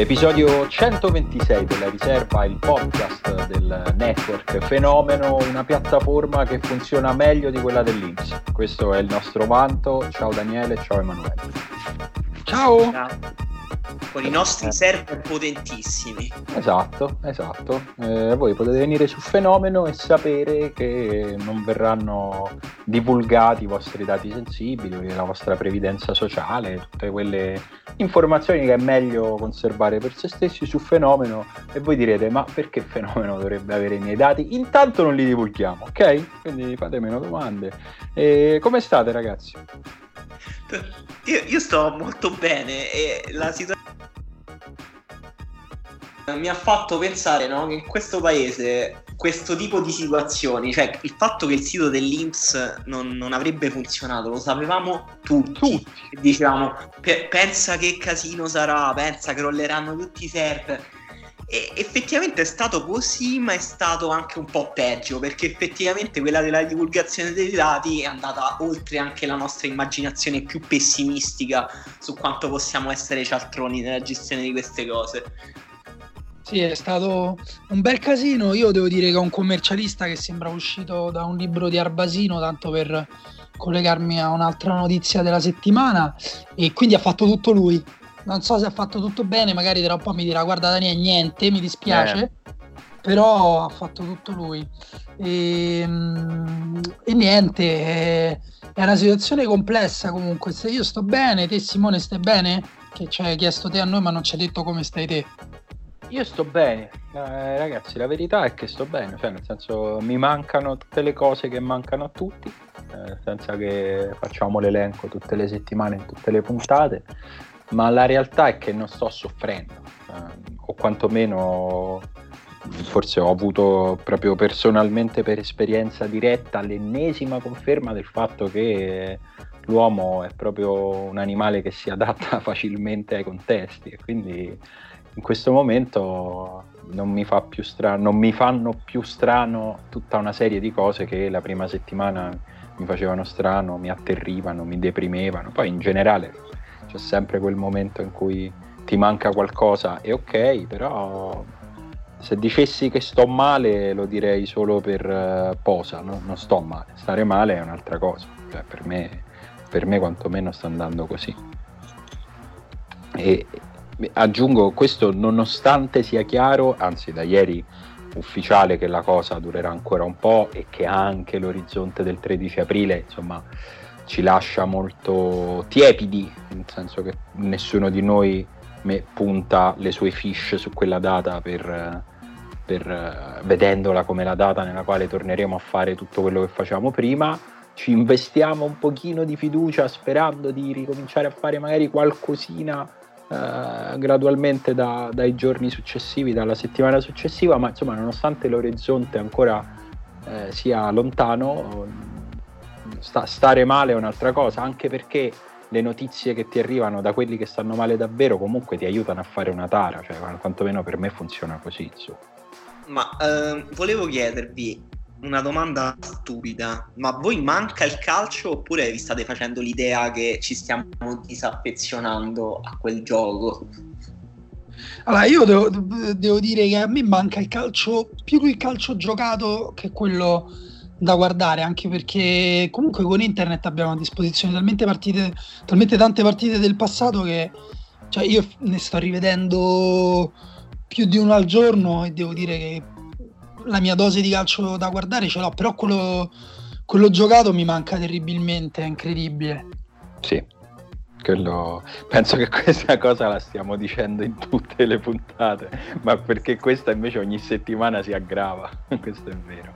L'episodio 126 della riserva, il podcast del network Fenomeno, una piattaforma che funziona meglio di quella dell'Inps. Questo è il nostro vanto. Ciao Daniele, ciao Emanuele. Ciao. ciao con i nostri eh. server potentissimi. Esatto, esatto. Eh, voi potete venire su Fenomeno e sapere che non verranno divulgati i vostri dati sensibili, la vostra previdenza sociale, tutte quelle informazioni che è meglio conservare per se stessi su Fenomeno e voi direte ma perché Fenomeno dovrebbe avere i miei dati? Intanto non li divulghiamo, ok? Quindi fate meno domande. E come state ragazzi? Io, io sto molto bene e la situazione mi ha fatto pensare no, che in questo paese questo tipo di situazioni, cioè il fatto che il sito dell'Inps non, non avrebbe funzionato, lo sapevamo tutti. tutti. Dicevamo, pe- pensa che casino sarà, pensa che rolleranno tutti i server e effettivamente è stato così, ma è stato anche un po' peggio, perché effettivamente quella della divulgazione dei dati è andata oltre anche la nostra immaginazione più pessimistica su quanto possiamo essere cialtroni nella gestione di queste cose. Sì, è stato un bel casino. Io devo dire che ho un commercialista che sembra uscito da un libro di Arbasino, tanto per collegarmi a un'altra notizia della settimana, e quindi ha fatto tutto lui non so se ha fatto tutto bene, magari tra un po' mi dirà guarda Daniele niente, mi dispiace, eh. però ha fatto tutto lui. E, ehm, e niente, è, è, una situazione complessa comunque, se io sto bene, te Simone stai bene? Che ci hai chiesto te a noi ma non ci hai detto come stai te. Io sto bene, eh, ragazzi, la verità è che sto bene, cioè nel senso mi mancano tutte le cose che mancano a tutti, eh, senza che facciamo l'elenco tutte le settimane in tutte le puntate, ma la realtà è che non sto soffrendo, eh, o quantomeno forse ho avuto proprio personalmente per esperienza diretta l'ennesima conferma del fatto che l'uomo è proprio un animale che si adatta facilmente ai contesti e quindi in questo momento non mi, fa più strano, non mi fanno più strano tutta una serie di cose che la prima settimana mi facevano strano, mi atterrivano, mi deprimevano, poi in generale c'è sempre quel momento in cui ti manca qualcosa e ok, però se dicessi che sto male lo direi solo per uh, posa, no? non sto male, stare male è un'altra cosa, cioè, per, me, per me quantomeno sta andando così. E aggiungo questo nonostante sia chiaro, anzi da ieri ufficiale che la cosa durerà ancora un po' e che anche l'orizzonte del 13 aprile, insomma, ci lascia molto tiepidi, nel senso che nessuno di noi punta le sue fish su quella data per, per, vedendola come la data nella quale torneremo a fare tutto quello che facciamo prima. Ci investiamo un pochino di fiducia sperando di ricominciare a fare magari qualcosina eh, gradualmente da, dai giorni successivi, dalla settimana successiva, ma insomma nonostante l'orizzonte ancora eh, sia lontano, sta, stare male è un'altra cosa, anche perché le notizie che ti arrivano da quelli che stanno male davvero comunque ti aiutano a fare una tara, cioè quantomeno per me funziona così. Insomma. Ma eh, volevo chiedervi una domanda stupida, ma voi manca il calcio oppure vi state facendo l'idea che ci stiamo disaffezionando a quel gioco? Allora, io devo, devo dire che a me manca il calcio, più il calcio giocato che quello da guardare anche perché comunque con internet abbiamo a disposizione talmente, partite, talmente tante partite del passato che cioè io ne sto rivedendo più di uno al giorno e devo dire che la mia dose di calcio da guardare ce l'ho, però quello, quello giocato mi manca terribilmente, è incredibile. Sì, quello, penso che questa cosa la stiamo dicendo in tutte le puntate, ma perché questa invece ogni settimana si aggrava, questo è vero.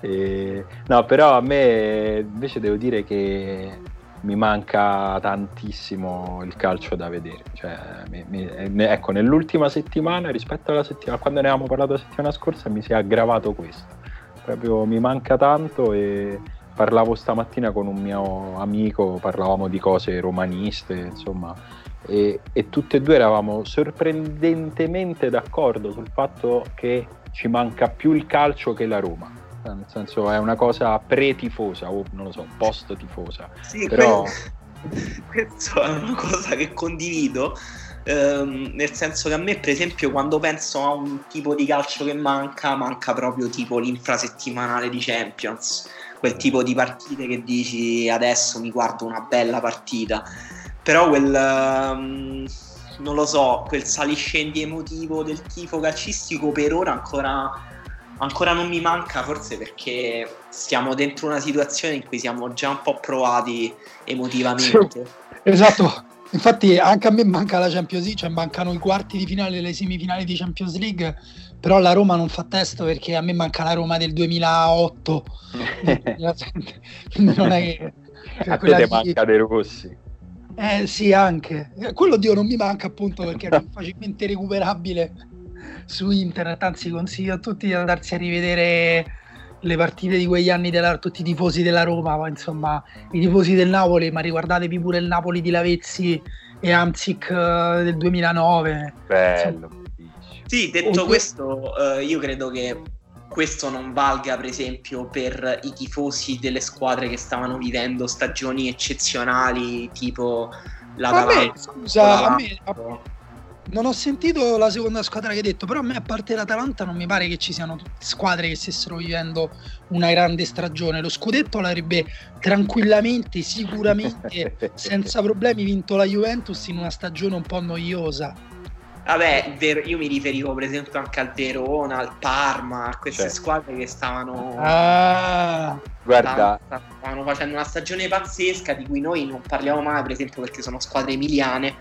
E, no, però a me invece devo dire che mi manca tantissimo il calcio da vedere. Cioè, mi, mi, ecco, nell'ultima settimana rispetto alla settimana, quando ne avevamo parlato la settimana scorsa, mi si è aggravato questo. Proprio mi manca tanto e parlavo stamattina con un mio amico, parlavamo di cose romaniste, insomma, e, e tutte e due eravamo sorprendentemente d'accordo sul fatto che ci manca più il calcio che la Roma nel senso è una cosa pre-tifosa o non lo so, post-tifosa. Sì, però... questa è una cosa che condivido. Ehm, nel senso che a me, per esempio, quando penso a un tipo di calcio che manca, manca proprio tipo l'infrasettimanale di Champions, quel tipo di partite che dici adesso mi guardo una bella partita, però quel... Um, non lo so, quel saliscendi emotivo del tifo calcistico per ora ancora, ancora non mi manca, forse perché stiamo dentro una situazione in cui siamo già un po' provati emotivamente. Sì, esatto, infatti anche a me manca la Champions League, cioè mancano i quarti di finale e le semifinali di Champions League, però la Roma non fa testo perché a me manca la Roma del 2008. non è che... A te te manca dei rossi. Eh sì, anche. Quello Dio non mi manca appunto perché è facilmente recuperabile su internet, anzi consiglio a tutti di andarsi a rivedere le partite di quegli anni della, tutti i tifosi della Roma, ma insomma i tifosi del Napoli, ma riguardatevi pure il Napoli di Lavezzi e Amsic uh, del 2009. Bello. Sì, detto questo, uh, io credo che questo non valga per esempio per i tifosi delle squadre che stavano vivendo stagioni eccezionali tipo la Vabbè, scusa, a me, a, non ho sentito la seconda squadra che hai detto, però a me a parte l'Atalanta non mi pare che ci siano squadre che stessero vivendo una grande stagione. Lo scudetto l'avrebbe tranquillamente, sicuramente, senza problemi vinto la Juventus in una stagione un po' noiosa. Vabbè, io mi riferivo per esempio anche al Verona, al Parma, a queste certo. squadre che stavano, ah, guarda. stavano facendo una stagione pazzesca di cui noi non parliamo mai, per esempio perché sono squadre emiliane.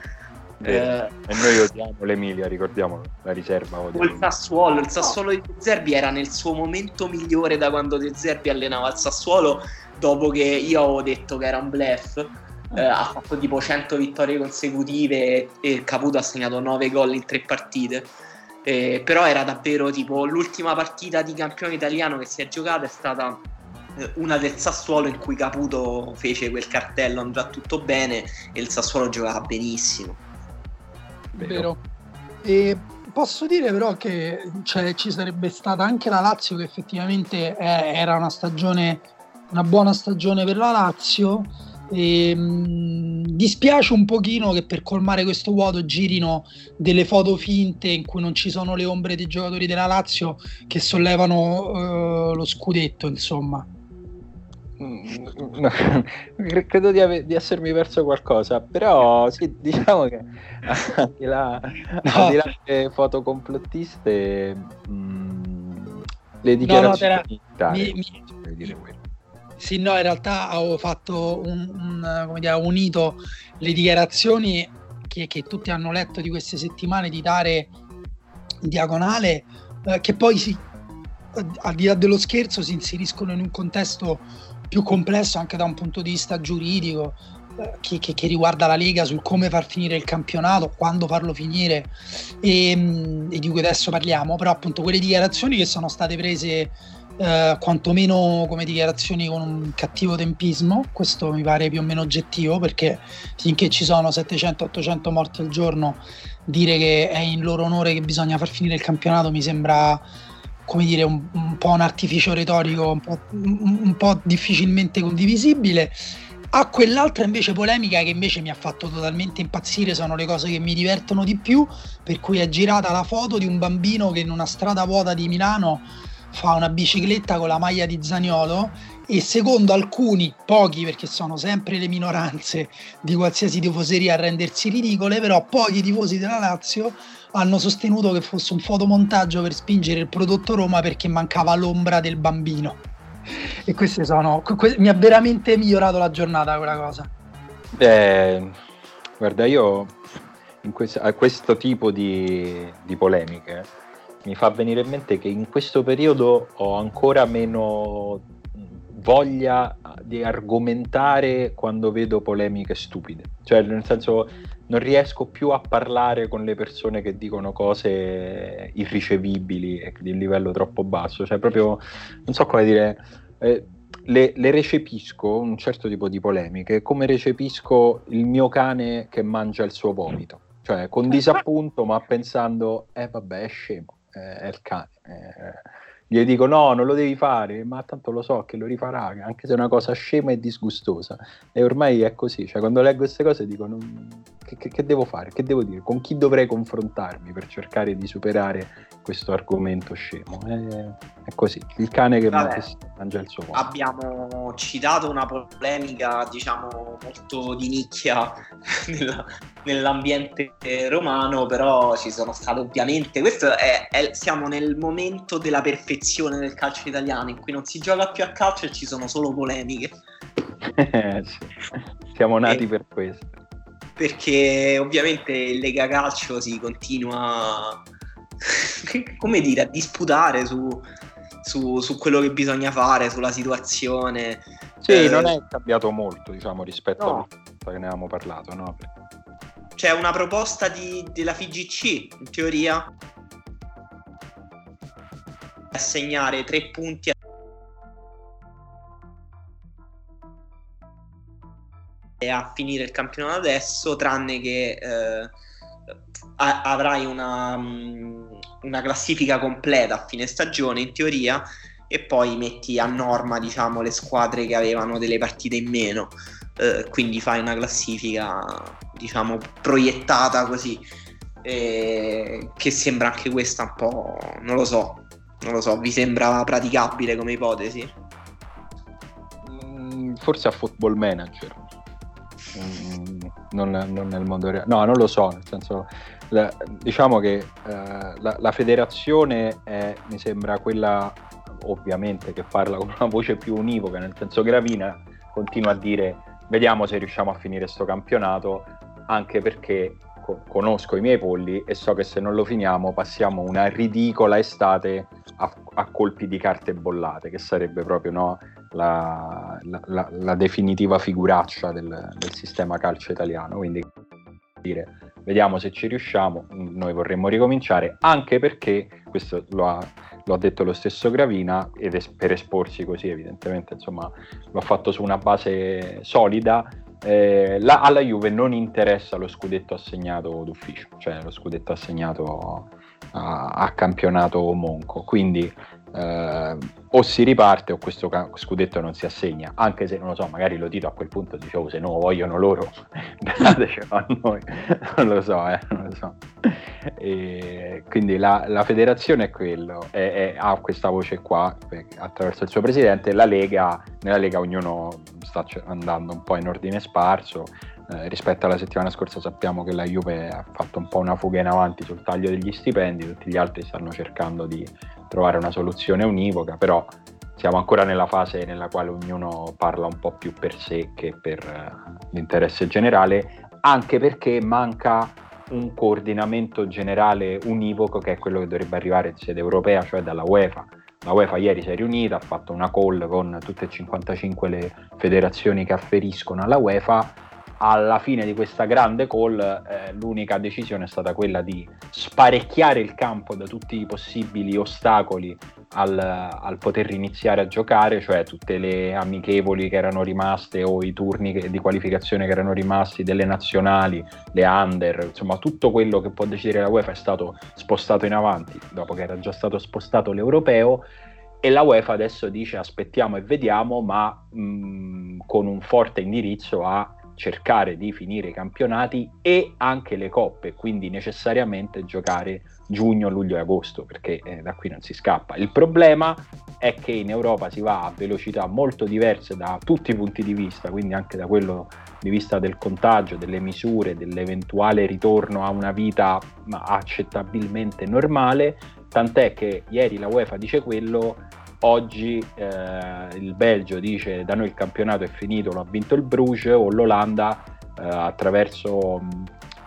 Eh, e noi odiamo l'Emilia, ricordiamo la riserva. O il Sassuolo, il Sassuolo di De Zerbi era nel suo momento migliore da quando De Zerbi allenava il Sassuolo, dopo che io avevo detto che era un blef eh, ha fatto tipo 100 vittorie consecutive e Caputo ha segnato 9 gol in 3 partite. Eh, però era davvero tipo l'ultima partita di campione italiano che si è giocata è stata eh, una del Sassuolo in cui Caputo fece quel cartello andrà tutto bene e il Sassuolo giocava benissimo. Vero. E posso dire però che cioè, ci sarebbe stata anche la Lazio che effettivamente è, era una stagione, una buona stagione per la Lazio e, mh, dispiace un pochino che per colmare questo vuoto girino delle foto finte in cui non ci sono le ombre dei giocatori della Lazio che sollevano uh, lo scudetto, insomma. No, credo di, ave- di, essermi perso qualcosa, però sì, diciamo che anche là, no. al di là delle foto complottiste, mh, le dichiarazioni no, no, mi, mi, dire sì, no, in realtà avevo fatto un, un come dire, unito le dichiarazioni che, che, tutti hanno letto di queste settimane di dare diagonale, eh, che poi si, al di là dello scherzo si inseriscono in un contesto più complesso anche da un punto di vista giuridico, eh, che, che, che, riguarda la Lega sul come far finire il campionato, quando farlo finire e, e, di cui adesso parliamo, però appunto quelle dichiarazioni che sono state prese eh, quantomeno come dichiarazioni con un cattivo tempismo, questo mi pare più o meno oggettivo perché finché ci sono 700-800 morti al giorno dire che è in loro onore che bisogna far finire il campionato mi sembra come dire un, un po' un artificio retorico un po', un, po' difficilmente condivisibile. A quell'altra invece polemica che invece mi ha fatto totalmente impazzire sono le cose che mi divertono di più per cui è girata la foto di un bambino che in una strada vuota di Milano fa una bicicletta con la maglia di Zaniolo e secondo alcuni, pochi perché sono sempre le minoranze di qualsiasi tifoseria a rendersi ridicole, però pochi tifosi della Lazio hanno sostenuto che fosse un fotomontaggio per spingere il prodotto Roma perché mancava l'ombra del bambino. E queste sono. Que- mi ha veramente migliorato la giornata quella cosa. Eh, guarda, io questo, a questo tipo di, di polemiche mi fa venire in mente che in questo periodo ho ancora meno voglia di argomentare quando vedo polemiche stupide. Cioè, nel senso, non riesco più a parlare con le persone che dicono cose irricevibili e di un livello troppo basso. Cioè, proprio, non so come dire, eh, le, le, recepisco un certo tipo di polemiche come recepisco il mio cane che mangia il suo vomito. Cioè, con disappunto, ma pensando, eh vabbè, è scemo è il cane. Gli dico no, non lo devi fare, ma tanto lo so che lo rifarà, anche se è una cosa scema e disgustosa. E ormai è così, cioè quando leggo queste cose dico non... che, che, che, devo fare, che devo dire, con chi dovrei confrontarmi per cercare di superare questo argomento scemo. È, è così, il cane che Vabbè, mangia il suo cuore. Abbiamo citato una polemica, diciamo, molto di nicchia nella, nell'ambiente romano, però ci sono state ovviamente, questo è, è, siamo nel momento della perfezione del calcio italiano, in cui non si gioca più a calcio e ci sono solo polemiche. Siamo nati e, per questo. Perché ovviamente in Lega Calcio si continua come dire, a disputare su, su, su, quello che bisogna fare, sulla situazione. Sì, eh, non è cambiato molto, diciamo, rispetto no. a che ne avevamo parlato, no? C'è una proposta di, della FIGC, in teoria, assegnare tre punti a a finire il campionato adesso, tranne che eh, avrai una, mm, una, classifica completa a fine stagione in teoria e poi metti a norma diciamo le squadre che avevano delle partite in meno. Eh, quindi fai una classifica diciamo proiettata così. Eh, che sembra anche questa un po' non lo so non lo so vi sembra praticabile come ipotesi? Mm, forse a football manager non, non, nel mondo reale. No non lo so nel senso la, diciamo che eh, la, la, federazione è, mi sembra quella ovviamente che parla con una voce più univoca, nel senso Gravina continua a dire vediamo se riusciamo a finire questo campionato, anche perché co- conosco i miei polli e so che se non lo finiamo passiamo una ridicola estate a, a colpi di carte bollate, che sarebbe proprio no, la, la, la, definitiva figuraccia del, del sistema calcio italiano. Quindi dire vediamo se ci riusciamo, noi vorremmo ricominciare, anche perché, questo lo ha, lo ha detto lo stesso Gravina, ed es- per esporsi così evidentemente, insomma, lo ha fatto su una base solida, eh, la, alla Juve non interessa lo scudetto assegnato d'ufficio, cioè lo scudetto assegnato a, a campionato monco, quindi eh, o si riparte o questo scudetto non si assegna, anche se non lo so, magari lo Tito a quel punto dicevo se no vogliono loro, datecelo a noi, non lo so, eh, non lo so. E quindi la, la, federazione è quello, è, è, ha questa voce qua attraverso il suo presidente, la Lega, nella Lega ognuno sta andando un po' in ordine sparso, eh, rispetto alla settimana scorsa sappiamo che la Juve ha fatto un po' una fuga in avanti sul taglio degli stipendi, tutti gli altri stanno cercando di trovare una soluzione univoca, però siamo ancora nella fase nella quale ognuno parla un po' più per sé che per uh, l'interesse generale, anche perché manca un coordinamento generale univoco che è quello che dovrebbe arrivare in sede europea, cioè dalla UEFA. La UEFA ieri si è riunita, ha fatto una call con tutte e 55 le federazioni che afferiscono alla UEFA alla fine di questa grande call eh, l'unica decisione è stata quella di sparecchiare il campo da tutti i possibili ostacoli al, al poter iniziare a giocare, cioè tutte le amichevoli che erano rimaste o i turni che, di qualificazione che erano rimasti delle nazionali, le under, insomma tutto quello che può decidere la UEFA è stato spostato in avanti dopo che era già stato spostato l'europeo e la UEFA adesso dice aspettiamo e vediamo ma mh, con un forte indirizzo a cercare di finire i campionati e anche le coppe, quindi necessariamente giocare giugno, luglio e agosto, perché eh, da qui non si scappa. Il problema è che in Europa si va a velocità molto diverse da tutti i punti di vista, quindi anche da quello di vista del contagio, delle misure, dell'eventuale ritorno a una vita accettabilmente normale, tant'è che ieri la UEFA dice quello oggi eh, il Belgio dice da noi il campionato è finito, lo ha vinto il Bruges o l'Olanda eh, attraverso mh, mm,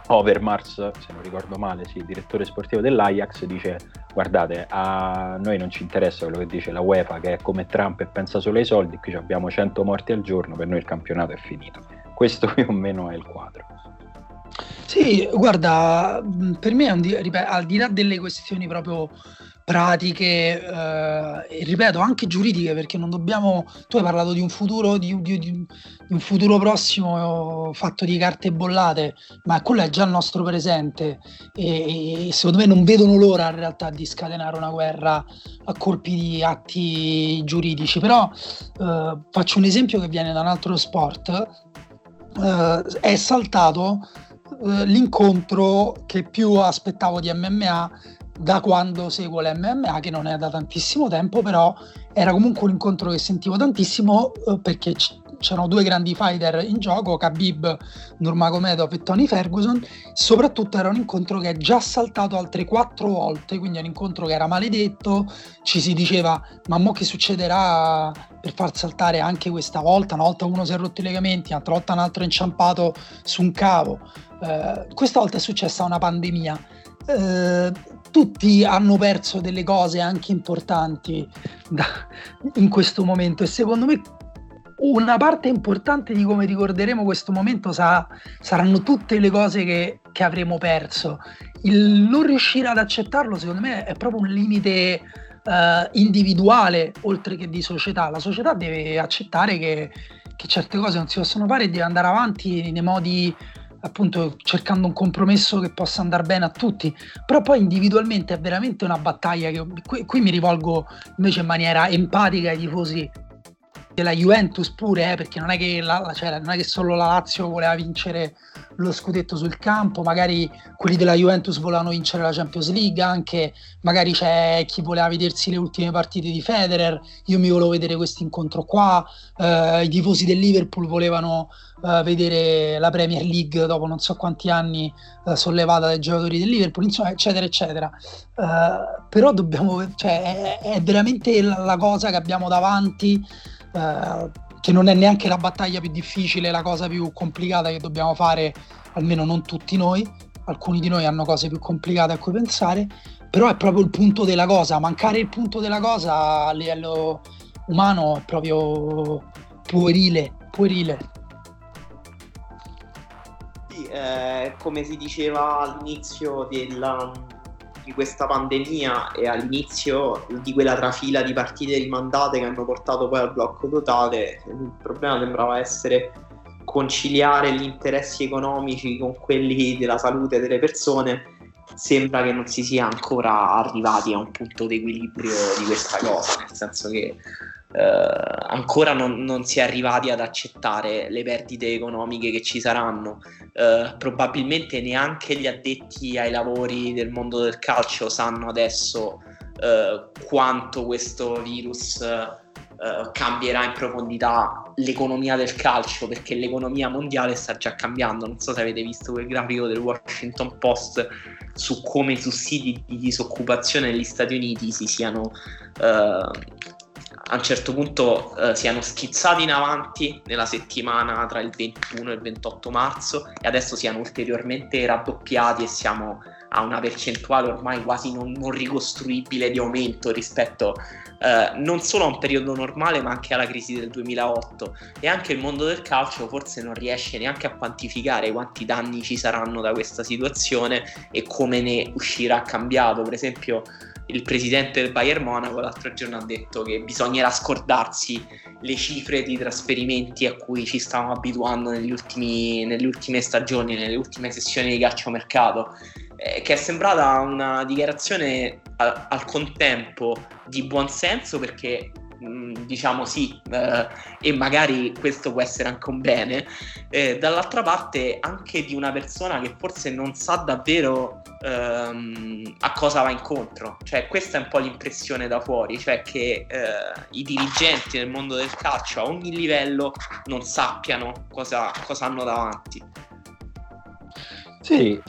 Overmars, se non ricordo male, sì, direttore sportivo dell'Ajax dice guardate a noi non ci interessa quello che dice la UEFA che è come Trump e pensa solo ai soldi, qui abbiamo 100 morti al giorno, per noi il campionato è finito. Questo più o meno è il quadro. Sì, guarda, mm, per me di, ripeto, al di là delle questioni proprio pratiche, eh, ripeto, anche giuridiche, perché non dobbiamo. Tu hai parlato di un futuro, di, di, di, un futuro prossimo fatto di carte bollate, ma quello è già il nostro presente. E, e, secondo me non vedono l'ora in realtà di scatenare una guerra a colpi di atti giuridici. Però eh, faccio un esempio che viene da un altro sport. Eh, è saltato eh, l'incontro che più aspettavo di MMA da quando seguo l'MMA, che non è da tantissimo tempo, però era comunque un incontro che sentivo tantissimo eh, perché c- c'erano due grandi fighter in gioco, Khabib Nurmagomedov e Tony Ferguson, soprattutto era un incontro che è già saltato altre quattro volte, quindi è un incontro che era maledetto, ci si diceva ma mo che succederà per far saltare anche questa volta, una volta uno si è rotto i legamenti, un'altra volta un altro è inciampato su un cavo, eh, questa volta è successa una pandemia. Eh, tutti hanno perso delle cose anche importanti da, in questo momento e secondo me una parte importante di come ricorderemo questo momento sa, saranno tutte le cose che, che, avremo perso. Il non riuscire ad accettarlo, secondo me, è proprio un limite uh, individuale oltre che di società. La società deve accettare che, che certe cose non si possono fare e deve andare avanti nei modi appunto cercando un compromesso che possa andare bene a tutti, però poi individualmente è veramente una battaglia che qui, qui mi rivolgo invece in maniera empatica ai tifosi della Juventus pure, eh, perché non è, che la, cioè, non è che solo la Lazio voleva vincere lo scudetto sul campo, magari quelli della Juventus volevano vincere la Champions League, anche magari c'è chi voleva vedersi le ultime partite di Federer, io mi volevo vedere questo incontro qua, eh, i tifosi del Liverpool volevano eh, vedere la Premier League dopo non so quanti anni eh, sollevata dai giocatori del Liverpool, insomma, eccetera, eccetera. Eh, però dobbiamo, cioè, è, è veramente la, la cosa che abbiamo davanti che non è neanche la battaglia più difficile, la cosa più complicata che dobbiamo fare, almeno non tutti noi, alcuni di noi hanno cose più complicate a cui pensare, però è proprio il punto della cosa, mancare il punto della cosa a livello umano è proprio puerile, puerile. Eh, come si diceva all'inizio della, di questa pandemia e all'inizio di quella trafila di partite rimandate che hanno portato poi al blocco totale, il problema sembrava essere conciliare gli interessi economici con quelli della salute delle persone. Sembra che non si sia ancora arrivati a un punto di equilibrio di questa cosa, nel senso che eh, ancora non, non, si è arrivati ad accettare le perdite economiche che ci saranno. Eh, probabilmente neanche gli addetti ai lavori del mondo del calcio sanno adesso eh, quanto questo virus Uh, cambierà in profondità l'economia del calcio perché l'economia mondiale sta già cambiando. Non so se avete visto quel grafico del Washington Post su come i sussidi di disoccupazione negli Stati Uniti si siano uh, a un certo punto eh, siano schizzati in avanti nella settimana tra il 21 e il 28 marzo e adesso siano ulteriormente raddoppiati e siamo a una percentuale ormai quasi non, non ricostruibile di aumento rispetto eh, non solo a un periodo normale ma anche alla crisi del 2008 e anche il mondo del calcio forse non riesce neanche a quantificare quanti danni ci saranno da questa situazione e come ne uscirà cambiato. Per esempio il presidente del Bayern Monaco l'altro giorno ha detto che bisognerà scordarsi le cifre di trasferimenti a cui ci stavamo abituando ultimi, nelle ultime stagioni, nelle ultime sessioni di calciomercato, eh, che è sembrata una dichiarazione al, al contempo di buonsenso perché Mm, diciamo sì, eh, e magari questo può essere anche un bene, eh, dall'altra parte anche di una persona che forse non sa davvero ehm, a cosa va incontro, cioè questa è un po' l'impressione da fuori, cioè che eh, i dirigenti nel mondo del calcio a ogni livello non sappiano cosa, cosa hanno davanti. Sì,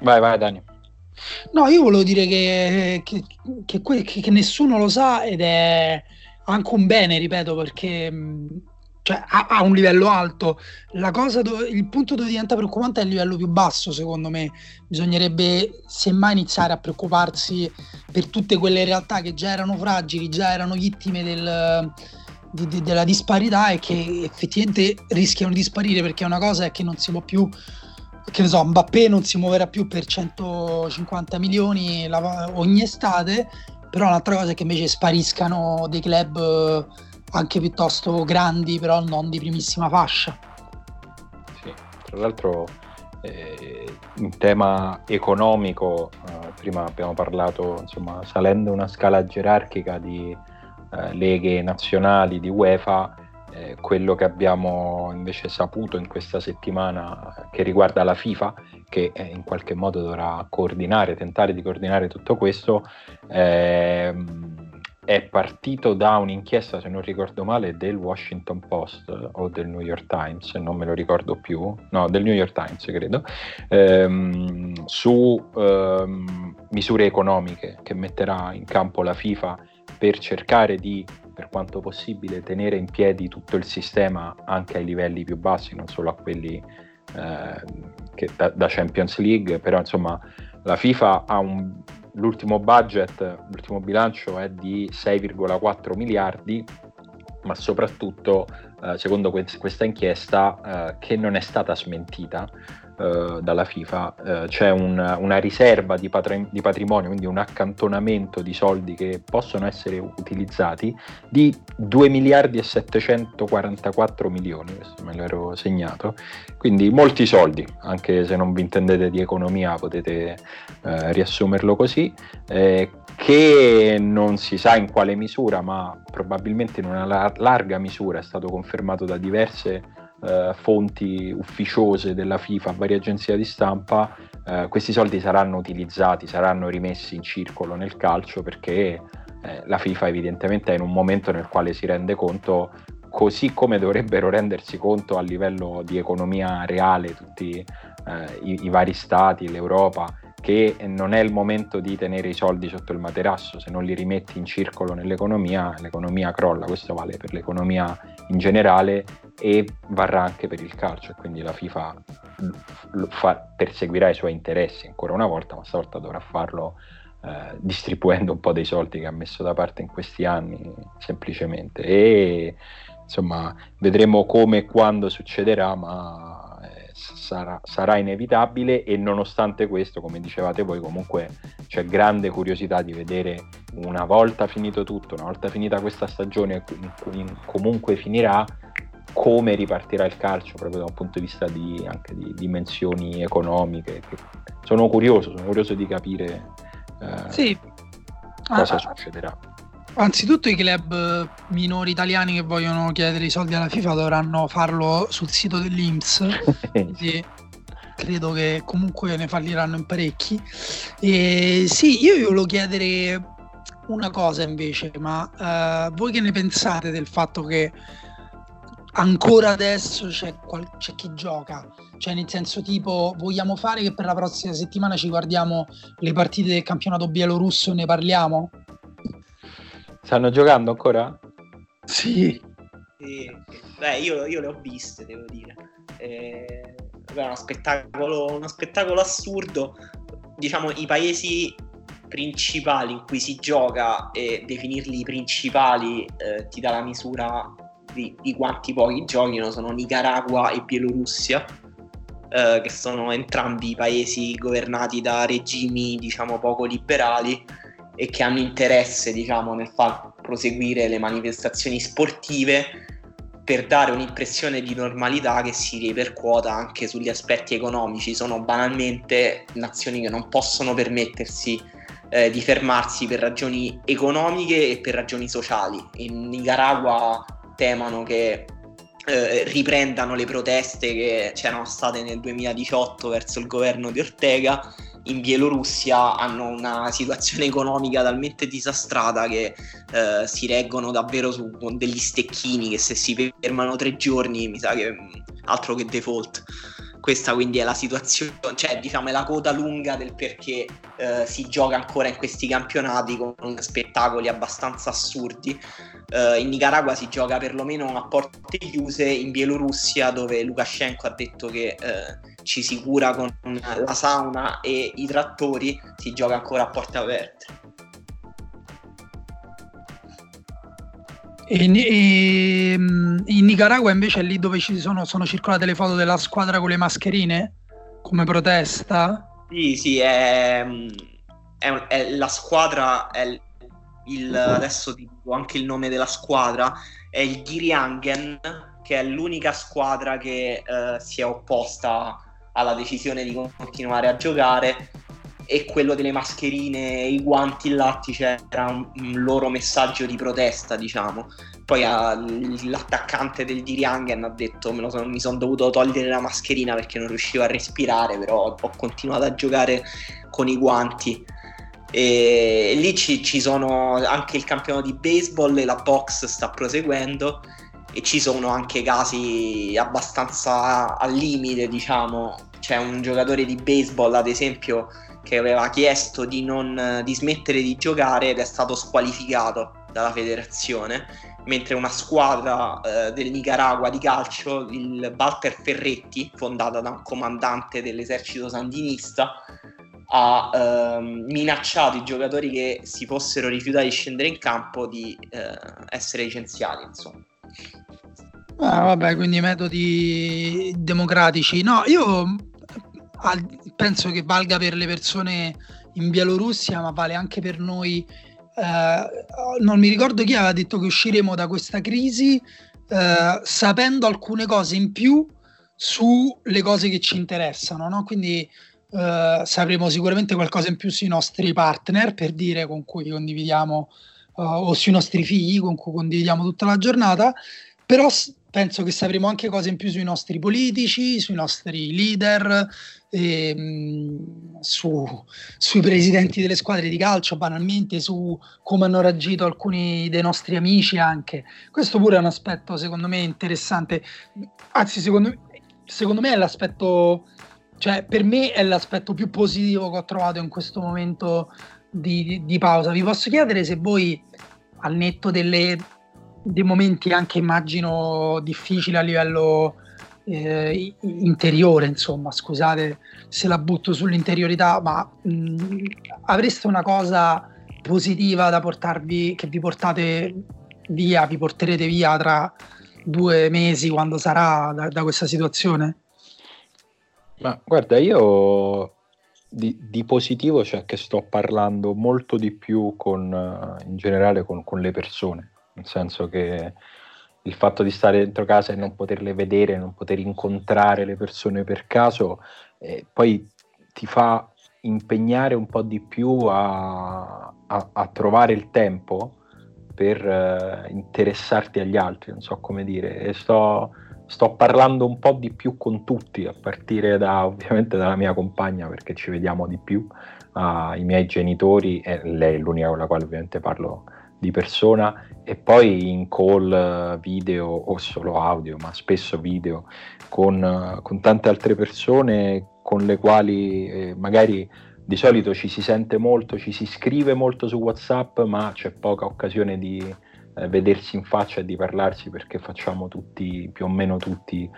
vai vai Dani. No, io volevo dire che, che, che, che, nessuno lo sa ed è anche un bene, ripeto, perché cioè, a, a, un livello alto. Dove, il punto dove diventa preoccupante è il livello più basso, secondo me. Bisognerebbe semmai iniziare a preoccuparsi per tutte quelle realtà che già erano fragili, già erano vittime del, di, di, della disparità e che effettivamente rischiano di sparire perché è una cosa che non si può più che ne so, Mbappé non si muoverà più per 150 milioni la, ogni estate, però un'altra cosa è che invece spariscano dei club eh, anche piuttosto grandi, però non di primissima fascia. Sì, tra l'altro eh, in tema economico, eh, prima abbiamo parlato, insomma, salendo una scala gerarchica di eh, leghe nazionali di UEFA, eh, quello che abbiamo invece saputo in questa settimana che riguarda la FIFA, che eh, in qualche modo dovrà coordinare, tentare di coordinare tutto questo, ehm, è partito da un'inchiesta, se non ricordo male, del Washington Post o del New York Times, non me lo ricordo più, no, del New York Times credo, ehm, su ehm, misure economiche che metterà in campo la FIFA per cercare di, per quanto possibile, tenere in piedi tutto il sistema anche ai livelli più bassi, non solo a quelli eh, da, da Champions League, però insomma la FIFA ha un l'ultimo budget, l'ultimo bilancio è di 6,4 miliardi, ma soprattutto, eh, secondo questa inchiesta, eh, che non è stata smentita, eh, dalla FIFA, eh, c'è un, una riserva di, patri- di, patrimonio, quindi un accantonamento di soldi che possono essere utilizzati di 2 miliardi e 744 milioni, questo me l'ero segnato, quindi molti soldi, anche se non vi intendete di economia potete eh, riassumerlo così, eh, che non si sa in quale misura, ma probabilmente in una larga misura è stato confermato da diverse eh, fonti ufficiose della FIFA, varie agenzie di stampa, eh, questi soldi saranno utilizzati, saranno rimessi in circolo nel calcio perché eh, la FIFA evidentemente è in un momento nel quale si rende conto, così come dovrebbero rendersi conto a livello di economia reale tutti eh, i, i vari stati, l'Europa, che non è il momento di tenere i soldi sotto il materasso, se non li rimetti in circolo nell'economia, l'economia crolla, questo vale per l'economia in generale e varrà anche per il calcio, quindi la FIFA fa, perseguirà i suoi interessi ancora una volta, ma stavolta dovrà farlo eh, distribuendo un po' dei soldi che ha messo da parte in questi anni semplicemente. E insomma vedremo come e quando succederà, ma sarà, sarà, inevitabile e nonostante questo, come dicevate voi, comunque c'è grande curiosità di vedere una volta finito tutto, una volta finita questa stagione, comunque finirà, come ripartirà il calcio proprio da un punto di vista di, anche di dimensioni economiche. Sono curioso, sono curioso di capire eh, sì. cosa ah, succederà. Anzitutto i club minori italiani che vogliono chiedere i soldi alla FIFA dovranno farlo sul sito dell'Inps. quindi credo che comunque ne falliranno in parecchi. E sì, io vi volevo chiedere una cosa invece, ma uh, voi che ne pensate del fatto che ancora adesso c'è, qual- c'è, chi gioca? Cioè, nel senso, tipo, vogliamo fare che per la prossima settimana ci guardiamo le partite del campionato bielorusso e ne parliamo? Stanno giocando ancora? Sì. sì. Beh, io, io, le ho viste, devo dire. Eh, è uno spettacolo, uno spettacolo assurdo. Diciamo, i paesi principali in cui si gioca e definirli principali eh, ti dà la misura di, di, quanti pochi giochino sono Nicaragua e Bielorussia eh, che sono entrambi paesi governati da regimi diciamo poco liberali e che hanno interesse diciamo, nel far proseguire le manifestazioni sportive per dare un'impressione di normalità che si ripercuota anche sugli aspetti economici. Sono banalmente nazioni che non possono permettersi eh, di fermarsi per ragioni economiche e per ragioni sociali. In Nicaragua temono che eh, riprendano le proteste che c'erano state nel 2018 verso il governo di Ortega in Bielorussia hanno una situazione economica talmente disastrata che eh, si reggono davvero su, degli stecchini che se si fermano tre giorni mi sa che mm, altro che default. Questa quindi è la situazione, cioè diciamo è la coda lunga del perché eh, si gioca ancora in questi campionati con spettacoli abbastanza assurdi. Eh, in Nicaragua si gioca perlomeno a porte chiuse, in Bielorussia dove Lukashenko ha detto che eh, ci si cura con la sauna e i trattori, si gioca ancora a porte aperte. E, e, in Nicaragua invece è lì dove ci sono, sono circolate le foto della squadra con le mascherine? come protesta? Sì, sì, è, è, è la squadra, è il, adesso ti dico anche il nome della squadra, è il Giriangen, che è l'unica squadra che eh, si è opposta alla decisione di continuare a giocare e quello delle mascherine i guanti là c'era un, un, loro messaggio di protesta diciamo. Poi a, l'attaccante del Diriangen ha detto son, mi sono dovuto togliere la mascherina perché non riuscivo a respirare però ho continuato a giocare con i guanti. E lì ci, ci sono anche il campionato di baseball e la box sta proseguendo e ci sono anche casi abbastanza al limite diciamo. C'è un giocatore di baseball ad esempio che aveva chiesto di, non, di smettere di giocare ed è stato squalificato dalla federazione, mentre una squadra eh, del Nicaragua di calcio, il Walter Ferretti, fondata da un comandante dell'esercito sandinista, ha ehm, minacciato i giocatori che si fossero rifiutati di scendere in campo di eh, essere licenziati. Insomma. Ah, vabbè, quindi metodi democratici. No, io penso che valga per le persone in Bielorussia, ma vale anche per noi. Eh, non mi ricordo chi aveva detto che usciremo da questa crisi eh, sapendo alcune cose in più sulle cose che ci interessano, no? Quindi eh, sapremo sicuramente qualcosa in più sui nostri partner, per dire con cui condividiamo, uh, o sui nostri figli con cui condividiamo tutta la giornata, però penso che sapremo anche cose in più sui nostri politici, sui nostri leader, e, mh, su, sui presidenti delle squadre di calcio, banalmente su come hanno reagito alcuni dei nostri amici anche. Questo pure è un aspetto secondo me interessante, anzi secondo, secondo me è l'aspetto, cioè per me è l'aspetto più positivo che ho trovato in questo momento di, di pausa. Vi posso chiedere se voi al netto delle, dei momenti anche immagino difficili a livello eh, interiore, insomma, scusate se la butto sull'interiorità, ma mh, avreste una cosa positiva da portarvi, che vi portate via, vi porterete via tra due mesi quando sarà da, da questa situazione? Ma guarda, io di, di, positivo cioè che sto parlando molto di più con, in generale con, con le persone, nel senso che il fatto di stare dentro casa e non poterle vedere, non poter incontrare le persone per caso, eh, poi ti fa impegnare un po' di più a, a, a trovare il tempo per uh, interessarti agli altri, non so come dire, e sto, sto parlando un po' di più con tutti, a partire da ovviamente dalla mia compagna perché ci vediamo di più, ai miei genitori, e lei è l'unica con la quale ovviamente parlo di persona e poi in call video o solo audio, ma spesso video con, con tante altre persone con le quali eh, magari di solito ci si sente molto, ci si scrive molto su WhatsApp, ma c'è poca occasione di eh, vedersi in faccia e di parlarsi perché facciamo tutti, più o meno tutti,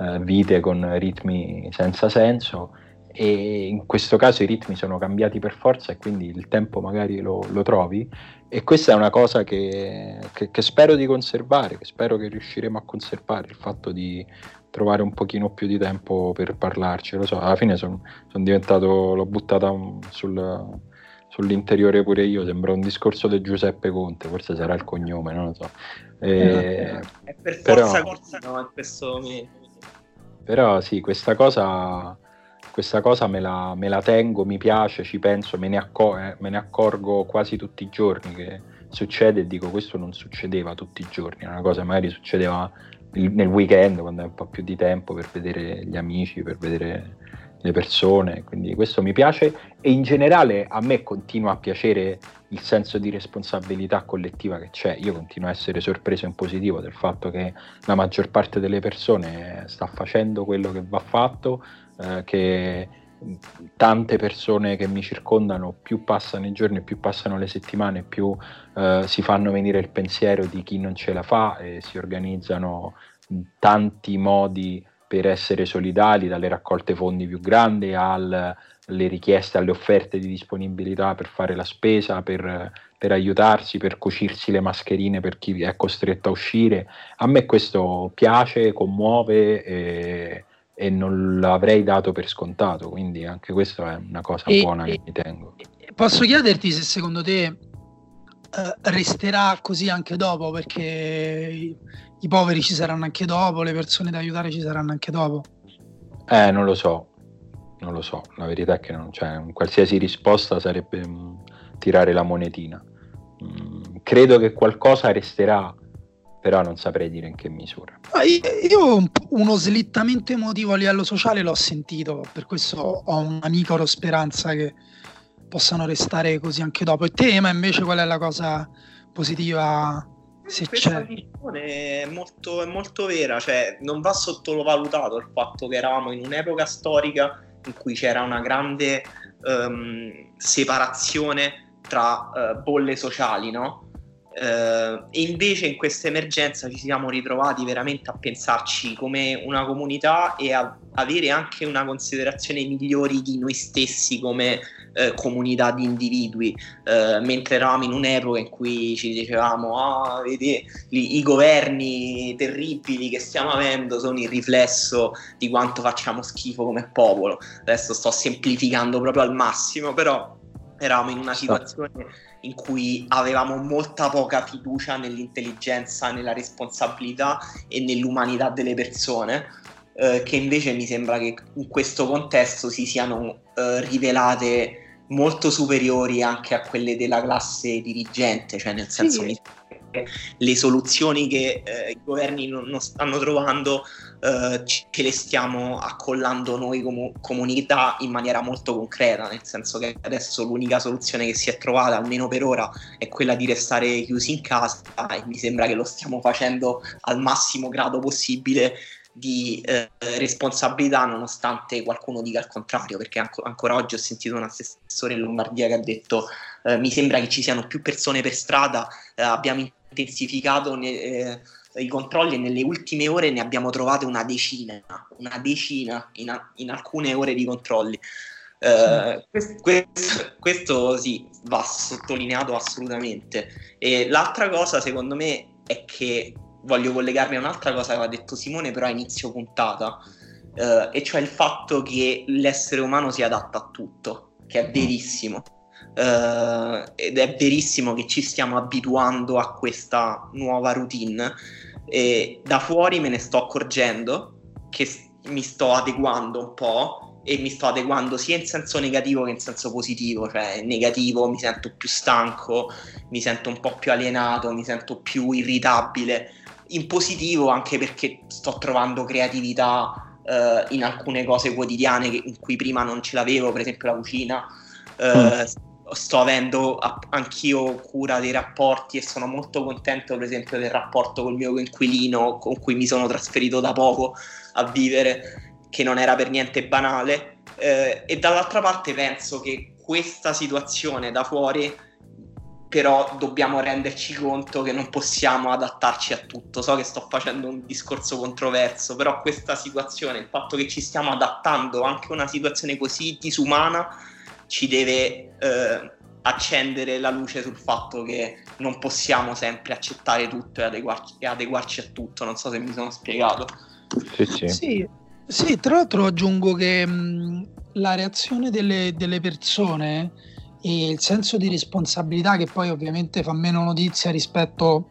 eh, vite con ritmi senza senso. E in questo caso i ritmi sono cambiati per forza e quindi il tempo magari lo, lo trovi e questa è una cosa che, che, che, spero di conservare, che spero che riusciremo a conservare, il fatto di trovare un pochino più di tempo per parlarci, lo so, alla fine sono son diventato, l'ho buttata sul, sull'interiore pure io, sembra un discorso di Giuseppe Conte, forse sarà il cognome, non lo so. E, è per forza però, no, in questo momento. Però sì, questa cosa questa cosa me la, me la, tengo, mi piace, ci penso, me ne, accor- eh, me ne, accorgo quasi tutti i giorni che succede e dico questo non succedeva tutti i giorni, una cosa magari succedeva nel weekend quando hai un po' più di tempo per vedere gli amici, per vedere le persone, quindi questo mi piace e in generale a me continua a piacere il senso di responsabilità collettiva che c'è, io continuo a essere sorpreso in positivo del fatto che la maggior parte delle persone sta facendo quello che va fatto, eh, che tante persone che mi circondano, più passano i giorni, più passano le settimane, più eh, si fanno venire il pensiero di chi non ce la fa e si organizzano tanti modi per essere solidali, dalle raccolte fondi più grandi alle richieste, alle offerte di disponibilità per fare la spesa, per, per aiutarsi, per cucirsi le mascherine per chi è costretto a uscire. A me questo piace, commuove. E, e non l'avrei dato per scontato, quindi anche questa è una cosa e, buona e, che mi tengo. Posso chiederti se secondo te eh, resterà così anche dopo, perché i, i poveri ci saranno anche dopo, le persone da aiutare ci saranno anche dopo? Eh, non lo so, non lo so, la verità è che non c'è, qualsiasi risposta sarebbe um, tirare la monetina. Mm, credo che qualcosa resterà, però non saprei dire in che misura. Ah, io uno slittamento emotivo a livello sociale l'ho sentito, per questo ho una micro speranza che possano restare così anche dopo. E te, ma invece qual è la cosa positiva se Questa visione è molto, è molto vera, cioè non va sottovalutato il fatto che eravamo in un'epoca storica in cui c'era una grande um, separazione tra uh, bolle sociali, no? Uh, e invece in questa emergenza ci siamo ritrovati veramente a pensarci come una comunità e a avere anche una considerazione migliori di noi stessi come uh, comunità di individui, uh, mentre eravamo in un'epoca in cui ci dicevamo ah, vedi, i, i governi terribili che stiamo avendo sono il riflesso di quanto facciamo schifo come popolo. Adesso sto semplificando proprio al massimo, però eravamo in una situazione in cui avevamo molta poca fiducia nell'intelligenza, nella responsabilità e nell'umanità delle persone, eh, che invece mi sembra che in questo contesto si siano eh, rivelate molto superiori anche a quelle della classe dirigente, cioè nel senso sì. che le soluzioni che eh, i governi non, non stanno trovando eh, ce le stiamo accollando noi come comunità in maniera molto concreta, nel senso che adesso l'unica soluzione che si è trovata, almeno per ora, è quella di restare chiusi in casa e mi sembra che lo stiamo facendo al massimo grado possibile di eh, responsabilità nonostante qualcuno dica il contrario perché anco, ancora oggi ho sentito un assessore in Lombardia che ha detto eh, mi sembra che ci siano più persone per strada eh, abbiamo intensificato eh, i controlli e nelle ultime ore ne abbiamo trovate una decina, una decina in, a, in alcune ore di controlli. Uh, questo, questo, questo, sì, va sottolineato assolutamente. E l'altra cosa, secondo me, è che voglio collegarmi a un'altra cosa che ha detto Simone, però a inizio puntata, uh, e cioè il fatto che l'essere umano si adatta a tutto, che è verissimo. Uh, ed è verissimo che ci stiamo abituando a questa nuova routine e da fuori me ne sto accorgendo che mi sto adeguando un po' e mi sto adeguando sia in senso negativo che in senso positivo, cioè negativo mi sento più stanco, mi sento un po' più alienato, mi sento più irritabile, in positivo anche perché sto trovando creatività uh, in alcune cose quotidiane che, in cui prima non ce l'avevo, per esempio la cucina. Uh, mm sto avendo anch'io cura dei rapporti e sono molto contento per esempio del rapporto col mio inquilino con cui mi sono trasferito da poco a vivere che non era per niente banale eh, e dall'altra parte penso che questa situazione da fuori però dobbiamo renderci conto che non possiamo adattarci a tutto. So che sto facendo un discorso controverso, però questa situazione, il fatto che ci stiamo adattando anche a una situazione così disumana, ci deve eh, accendere la luce sul fatto che non possiamo sempre accettare tutto e adeguarci, e adeguarci a tutto. Non so se mi sono spiegato. Sì, sì. sì, sì tra l'altro aggiungo che mh, la reazione delle, delle persone e il senso di responsabilità che poi ovviamente fa meno notizia rispetto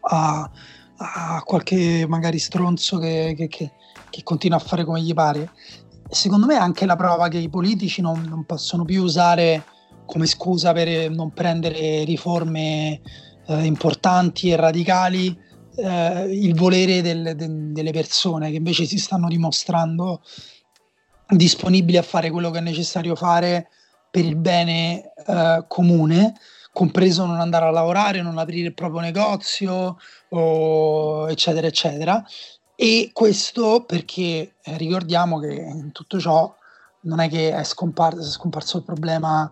a, a qualche magari stronzo che, che, che, che, continua a fare come gli pare secondo me è anche la prova che i politici non, non possono più usare come scusa per non prendere riforme eh, importanti e radicali eh, il volere del, de, delle persone che invece si stanno dimostrando disponibili a fare quello che è necessario fare per il bene eh, comune, compreso non andare a lavorare, non aprire il proprio negozio, o eccetera, eccetera. E questo perché eh, ricordiamo che in tutto ciò non è che è scomparso, è scomparso il problema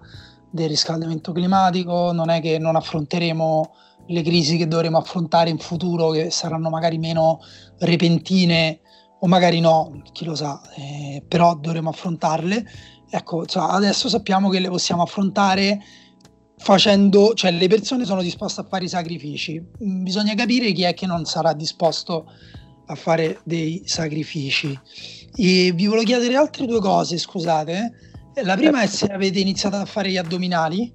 del riscaldamento climatico, non è che non affronteremo le crisi che dovremo affrontare in futuro, che saranno magari meno repentine o magari no, chi lo sa, eh, però dovremo affrontarle. Ecco, cioè, adesso sappiamo che le possiamo affrontare facendo, cioè le persone sono disposte a fare i sacrifici, bisogna capire chi è che non sarà disposto a fare dei sacrifici. E vi volevo chiedere altre due cose, scusate. La prima è se avete iniziato a fare gli addominali.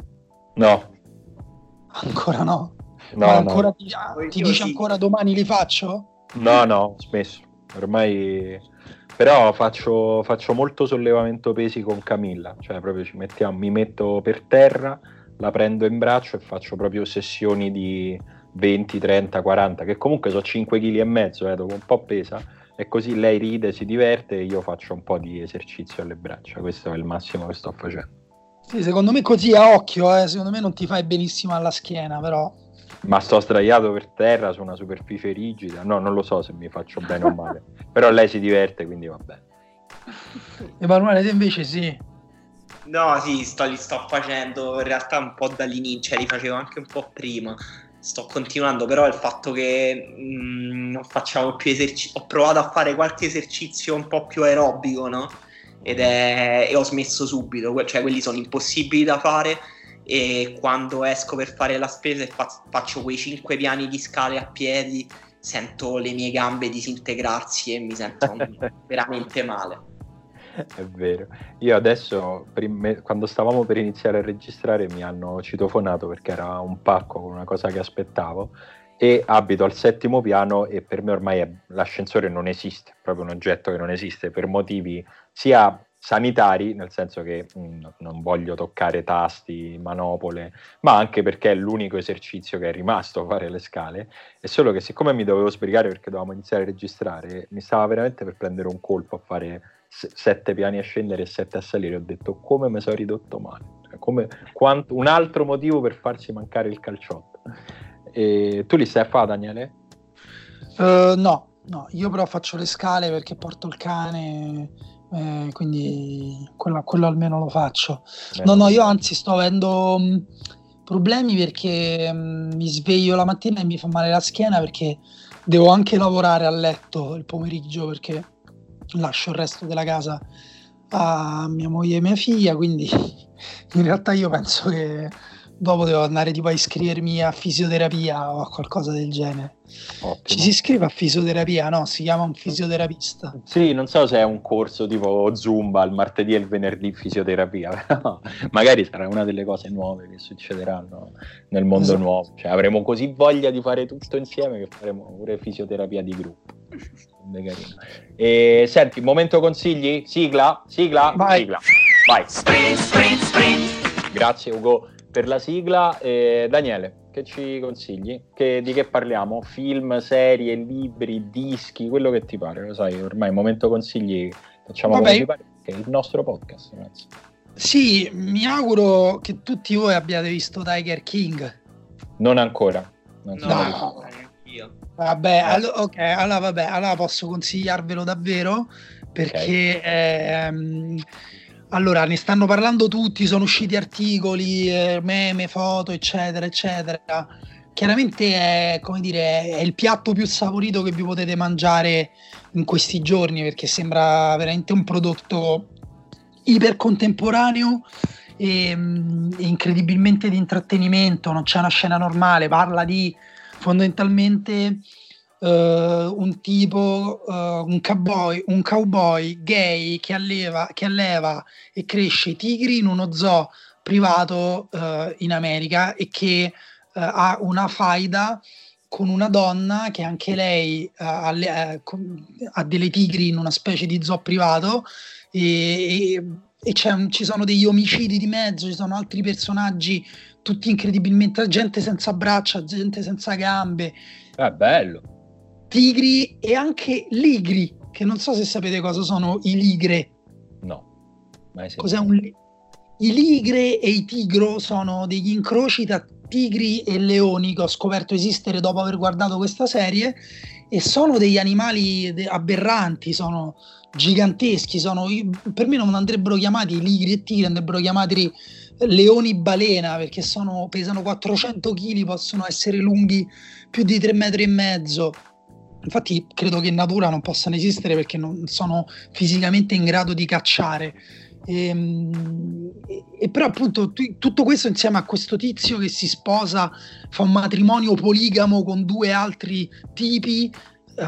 No. Ancora no. No, Ma no. ancora ti, ah, ti dice ancora domani li faccio? No, no, ho smesso. Ormai però faccio, faccio molto sollevamento pesi con Camilla, cioè proprio ci mettiamo, mi metto per terra, la prendo in braccio e faccio proprio sessioni di 20, 30, 40, che comunque sono 5 kg e mezzo, eh, dopo un po' pesa, e così lei ride, si diverte e io faccio un po' di esercizio alle braccia, questo è il massimo che sto facendo. Sì, secondo me così a occhio, eh, secondo me non ti fai benissimo alla schiena, però... Ma sto sdraiato per terra su una superficie rigida, no, non lo so se mi faccio bene o male, però lei si diverte, quindi va bene. Emanuele, te invece sì. No, sì, sto, li sto facendo in realtà un po' dall'inizio, cioè li facevo anche un po' prima. Sto continuando, però il fatto che mh, non facciamo più esercizi, ho provato a fare qualche esercizio un po' più aerobico, no? Ed è... e ho smesso subito, cioè quelli sono impossibili da fare e quando esco per fare la spesa e fa- faccio quei cinque piani di scale a piedi, sento le mie gambe disintegrarsi e mi sento veramente male. È vero. Io adesso, prime- quando stavamo per iniziare a registrare, mi hanno citofonato perché era un pacco con una cosa che aspettavo e abito al settimo piano e per me ormai è- l'ascensore non esiste, è proprio un oggetto che non esiste per motivi sia sanitari, nel senso che mh, non voglio toccare tasti, manopole, ma anche perché è l'unico esercizio che è rimasto fare le scale. È solo che siccome mi dovevo sbrigare perché dovevamo iniziare a registrare, mi stava veramente per prendere un colpo a fare sette piani a scendere e sette a salire. Ho detto come mi sono ridotto male. Cioè, come, quanto- un altro motivo per farsi mancare il calciotto. E tu li stai a fare, Daniele? Uh, no, no, io però faccio le scale perché porto il cane, eh, quindi quello, quello almeno lo faccio. No, no, io anzi sto avendo mh, problemi perché mh, mi sveglio la mattina e mi fa male la schiena perché devo anche lavorare a letto il pomeriggio perché lascio il resto della casa a mia moglie e mia figlia, quindi in realtà io penso che dopo devo andare tipo a iscrivermi a fisioterapia o a qualcosa del genere. Ottimo. Ci si iscrive a fisioterapia, no? Si chiama un fisioterapista. Sì, non so se è un corso tipo Zumba il martedì e il venerdì fisioterapia, però magari sarà una delle cose nuove che succederanno nel mondo Esatto. nuovo. Cioè, avremo così voglia di fare tutto insieme che faremo pure fisioterapia di gruppo. Sarebbe carino. E senti, momento consigli? Sigla? Sigla? Vai. Sigla. Vai. Grazie Ugo per la sigla. E Daniele, che ci consigli? Che- di che parliamo? Film, serie, libri, dischi, quello che ti pare, lo sai, ormai momento consigli facciamo Vabbè, come ti pare, che è il nostro podcast. ragazzi. Sì, mi auguro che tutti voi abbiate visto Tiger King. Non ancora. Non No, Vabbè, allo- ok, allora vabbè, allora posso consigliarvelo davvero? Perché ehm, allora ne stanno parlando tutti, sono usciti articoli, eh, meme, foto, eccetera, eccetera. Chiaramente è, come dire, è il piatto più saporito che vi potete mangiare in questi giorni perché sembra veramente un prodotto iper contemporaneo e, mm, e incredibilmente di intrattenimento, non c'è una scena normale, parla di fondamentalmente eh, un tipo, eh, un cowboy, un cowboy gay che alleva, che alleva e cresce tigri in uno zoo privato eh, in America e che ha una faida con una donna che anche lei eh, con- ha delle tigri in una specie di zoo privato e, e- e un- ci sono degli omicidi di mezzo, ci sono altri personaggi tutti incredibilmente gente senza braccia, gente senza gambe, È bello. tigri e anche ligri, che non so se sapete cosa sono i ligre. No. Cos'è un li- I ligre e i tigro sono degli incroci tra tigri e leoni che ho scoperto esistere dopo aver guardato questa serie e sono degli animali aberranti, sono giganteschi, sono, per me non andrebbero chiamati ligri e tigri, andrebbero chiamati leoni balena perché sono, pesano 400 kg, possono essere lunghi più di 3 metri e mezzo. Infatti credo che in natura non possano esistere perché non sono fisicamente in grado di cacciare. Ehm, E, e però appunto tu- tutto questo insieme a questo tizio che si sposa, fa un matrimonio poligamo con due altri tipi,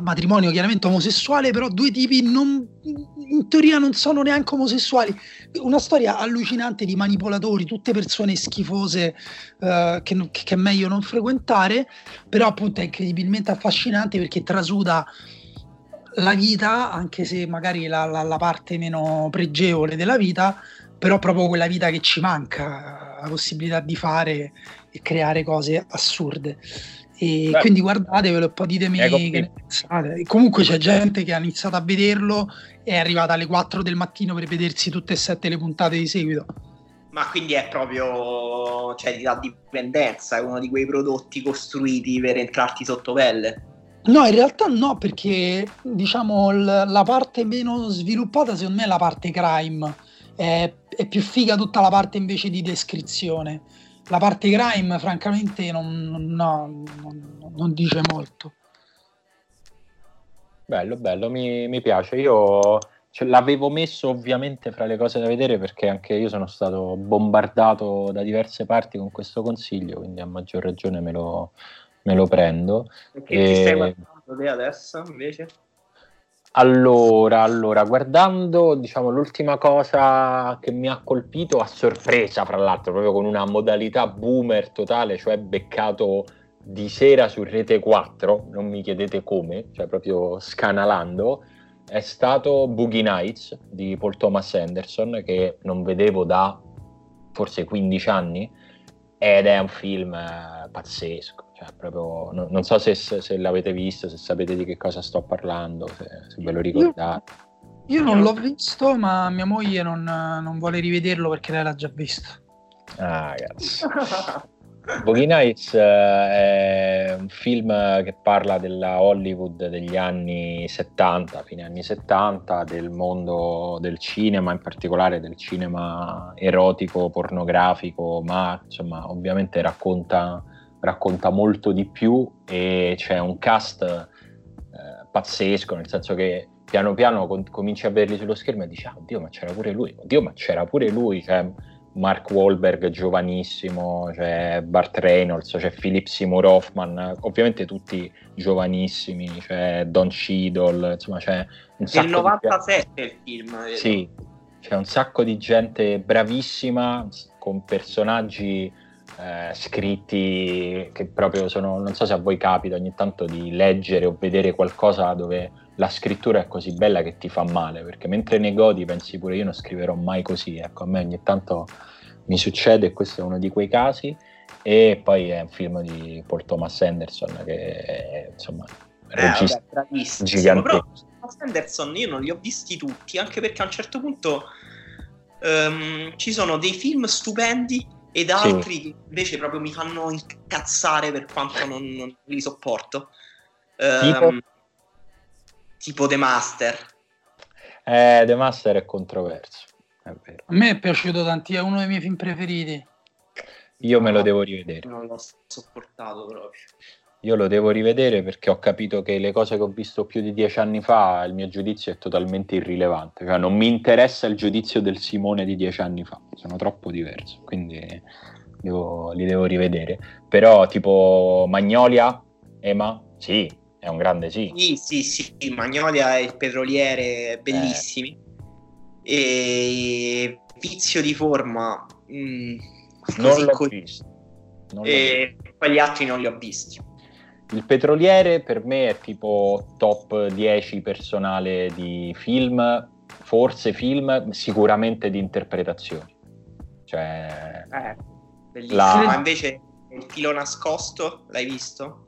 matrimonio chiaramente omosessuale, però due tipi non, in teoria non sono neanche omosessuali. Una storia allucinante di manipolatori, tutte persone schifose uh, che, che, è meglio non frequentare, però appunto è incredibilmente affascinante perché trasuda la vita, anche se magari la, la, la parte meno pregevole della vita, però proprio quella vita che ci manca, la possibilità di fare e creare cose assurde. E Beh, quindi guardatevelo e poi ditemi che ne pensate. Comunque c'è gente che ha iniziato a vederlo e è arrivata alle 4 del mattino per vedersi tutte e sette le puntate di seguito. Ma quindi è proprio, cioè dà dipendenza, è uno di quei prodotti costruiti per entrarti sotto pelle. No, in realtà no, perché diciamo l- la parte meno sviluppata secondo me è la parte crime, è, è più figa tutta la parte invece di descrizione la parte crime francamente non, no, non, non dice molto. Bello, bello, mi, mi piace. Io cioè, l'avevo messo ovviamente fra le cose da vedere perché anche io sono stato bombardato da diverse parti con questo consiglio, quindi a maggior ragione me lo, me lo prendo. Perché e... ti stai guardando te adesso invece? Allora, allora, guardando diciamo, l'ultima cosa che mi ha colpito a sorpresa, fra l'altro, proprio con una modalità boomer totale, cioè beccato di sera su Rete 4, non mi chiedete come, cioè proprio scanalando, è stato Boogie Nights di Paul Thomas Anderson, che non vedevo da forse 15 anni, ed è un film eh, pazzesco cioè, proprio, no, non so se, se, l'avete visto, se sapete di che cosa sto parlando, se, se ve lo ricordate. Io, io, non l'ho visto, ma mia moglie non, non, vuole rivederlo perché lei l'ha già visto. Ah, ragazzi. Boogie Nights eh, è un film che parla della Hollywood degli anni 70, fine anni 70, del mondo del cinema, in particolare del cinema erotico, pornografico, ma insomma ovviamente racconta racconta molto di più e c'è un cast eh, pazzesco, nel senso che piano piano com- cominci a vederli sullo schermo e dici, ah, oddio, ma c'era pure lui, oddio, ma c'era pure lui, cioè, Mark Wahlberg giovanissimo, c'è Bart Reynolds, c'è Philip Seymour Hoffman, ovviamente tutti giovanissimi, c'è Don Cheadle, insomma c'è un sacco Il 97 di... il film. Vedo. Sì, c'è un sacco di gente bravissima, con personaggi eh, scritti che proprio sono, non so se a voi capita ogni tanto di leggere o vedere qualcosa dove la scrittura è così bella che ti fa male, perché mentre ne godi pensi pure io non scriverò mai così, ecco, a me ogni tanto mi succede e questo è uno di quei casi e poi è un film di Paul Thomas Anderson che è, insomma eh, regista vabbè, gigante. Però Thomas Anderson io non li ho visti tutti, anche perché a un certo punto um, ci sono dei film stupendi ed altri sì. invece proprio mi fanno incazzare per quanto non, non li sopporto. Tipo? Um, tipo The Master. Eh, The Master è controverso, è vero. A me è piaciuto tanti, è uno dei miei film preferiti. Io me lo devo rivedere. Non l'ho sopportato proprio. Io lo devo rivedere perché ho capito che le cose che ho visto più di dieci anni fa, il mio giudizio è totalmente irrilevante. Cioè, non mi interessa il giudizio del Simone di dieci anni fa, sono troppo diverso, quindi devo, li devo rivedere. Però, tipo Magnolia, Ema, sì, è un grande sì. Sì, sì, sì, Magnolia e il petroliere, bellissimi. Eh. E Vizio di forma, mm, non l'ho co- visto. Non e poi gli altri non li ho visti. Il petroliere per me è tipo top 10 personale di film, forse film, sicuramente di interpretazioni. Cioè, eh, bellissimo. La... Ma invece il filo nascosto l'hai visto?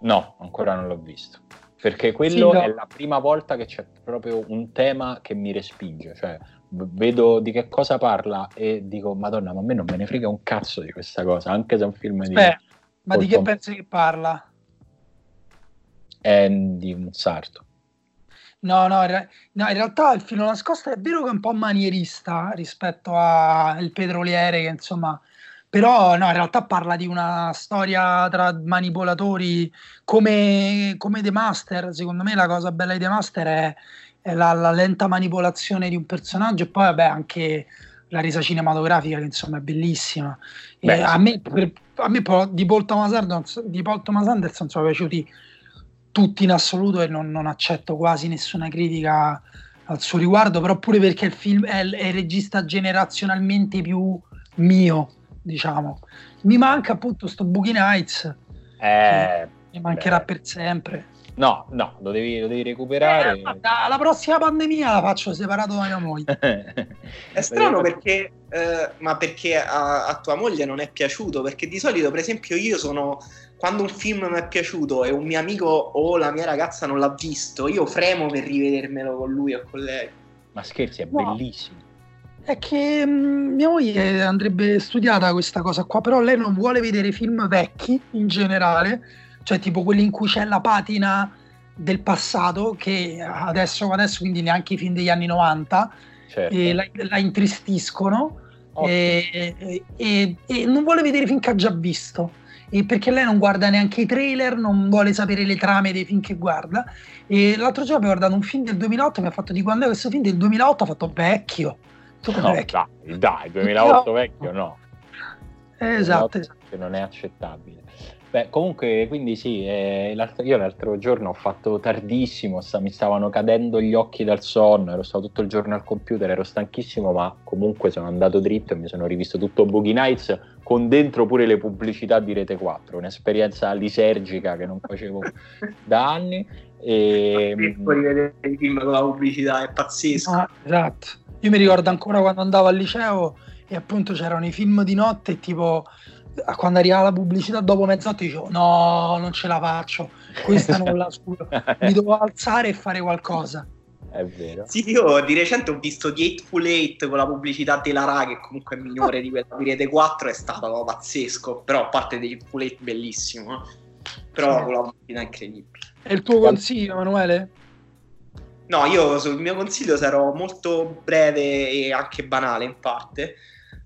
No, ancora non l'ho visto. Perché quello sì, no. è la prima volta che c'è proprio un tema che mi respinge. Cioè, vedo di che cosa parla e dico, Madonna, ma a me non me ne frega un cazzo di questa cosa, anche se è un film di. Beh, ma di che pensi che parla? È di un sarto. No, no, no, in realtà il filo nascosto è vero che è un po' manierista rispetto al petroliere, che insomma, però no, in realtà parla di una storia tra manipolatori come, come The Master. Secondo me la cosa bella di The Master è, è la, la, lenta manipolazione di un personaggio e poi vabbè anche la resa cinematografica che insomma è bellissima. Beh, a me, per, a me di Paul Thomas Anderson, di Paul Thomas Anderson sono piaciuti tutti in assoluto e non, non, accetto quasi nessuna critica al suo riguardo, però pure perché il film è, è il regista generazionalmente più mio, diciamo. Mi manca appunto sto Boogie Nights, eh, mi mancherà beh. per sempre. No, no, lo devi, lo devi recuperare. Eh, la prossima pandemia la faccio separato da mia moglie. è strano perché, eh, ma perché a, a, tua moglie non è piaciuto? Perché di solito, per esempio, io sono quando un film mi è piaciuto e un mio amico o la mia ragazza non l'ha visto, io fremo per rivedermelo con lui o con lei. Ma scherzi, è no. bellissimo. È che mh, mm, mia moglie andrebbe studiata questa cosa qua, però lei non vuole vedere film vecchi in generale cioè tipo quelli in cui c'è la patina del passato che adesso, adesso quindi neanche i film degli anni 90 certo. la, la, intristiscono e, e, e, non vuole vedere film che ha già visto e perché lei non guarda neanche i trailer non vuole sapere le trame dei film che guarda e l'altro giorno abbiamo guardato un film del 2008 mi ha fatto di quando è questo film del 2008 ha fatto vecchio no, vecchio. dai, dai 2008 vecchio no esatto, esatto. non è accettabile Beh, comunque, quindi sì, eh, l'altro, io l'altro giorno ho fatto tardissimo, sta, mi stavano cadendo gli occhi dal sonno, ero stato tutto il giorno al computer, ero stanchissimo, ma comunque sono andato dritto e mi sono rivisto tutto Boogie Nights con dentro pure le pubblicità di Rete 4, un'esperienza lisergica che non facevo da anni. E... rivedere i film con la pubblicità è pazzesco. Ah, esatto. Io mi ricordo ancora quando andavo al liceo e appunto c'erano i film di notte tipo quando arrivava la pubblicità dopo mezz'ora dicevo no, non ce la faccio, questa non la scuro, mi devo alzare e fare qualcosa. È vero. Sì, io di recente ho visto The Eightful Eight con la pubblicità della RA, che comunque è minore di quella di Rete 4, è stato pazzesco, però a parte The Eightful Eight bellissimo, eh? però sì. con la pubblicità incredibile. È il tuo consiglio, Emanuele? No, io sul mio consiglio sarò molto breve e anche banale in parte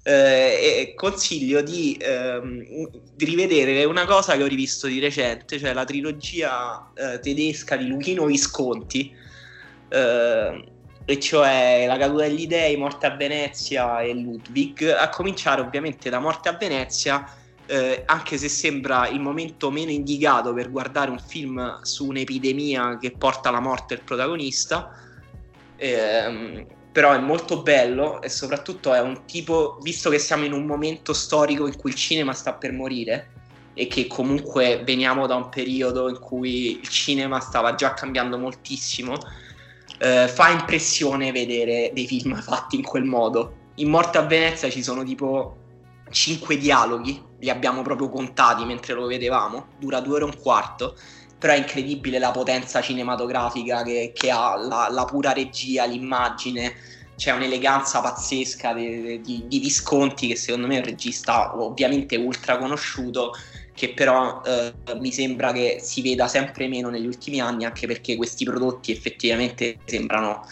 eh, consiglio di, ehm, di, rivedere una cosa che ho rivisto di recente, cioè la trilogia eh, tedesca di Luchino Visconti, eh, e cioè La caduta degli dei, Morte a Venezia e Ludwig, a cominciare ovviamente da Morte a Venezia, eh, anche se sembra il momento meno indicato per guardare un film su un'epidemia che porta alla morte del protagonista. Ehm, però è molto bello e soprattutto è un tipo, visto che siamo in un momento storico in cui il cinema sta per morire e che comunque veniamo da un periodo in cui il cinema stava già cambiando moltissimo, eh, fa impressione vedere dei film fatti in quel modo. In Morte a Venezia ci sono tipo 5 dialoghi, li abbiamo proprio contati mentre lo vedevamo, dura due ore e un quarto però è incredibile la potenza cinematografica che, che ha, la, la, pura regia, l'immagine, c'è un'eleganza pazzesca di, di, di, Visconti che secondo me è un regista ovviamente ultra conosciuto che però eh, mi sembra che si veda sempre meno negli ultimi anni anche perché questi prodotti effettivamente sembrano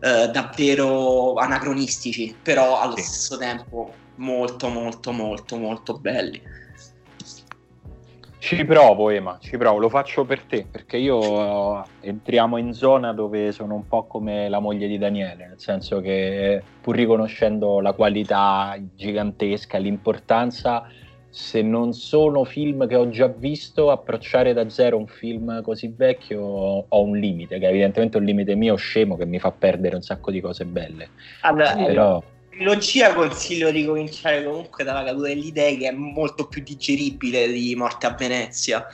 eh, davvero anacronistici però allo sì. stesso tempo molto molto molto molto belli ci provo, Ema, ci provo, lo faccio per te, perché io uh, entriamo in zona dove sono un po' come la moglie di Daniele, nel senso che pur riconoscendo la qualità gigantesca, l'importanza, se non sono film che ho già visto, approcciare da zero un film così vecchio ho un limite, che è evidentemente un limite mio scemo che mi fa perdere un sacco di cose belle. Allora, Però trilogia consiglio di cominciare comunque dalla caduta degli dei che è molto più digeribile di Morte a Venezia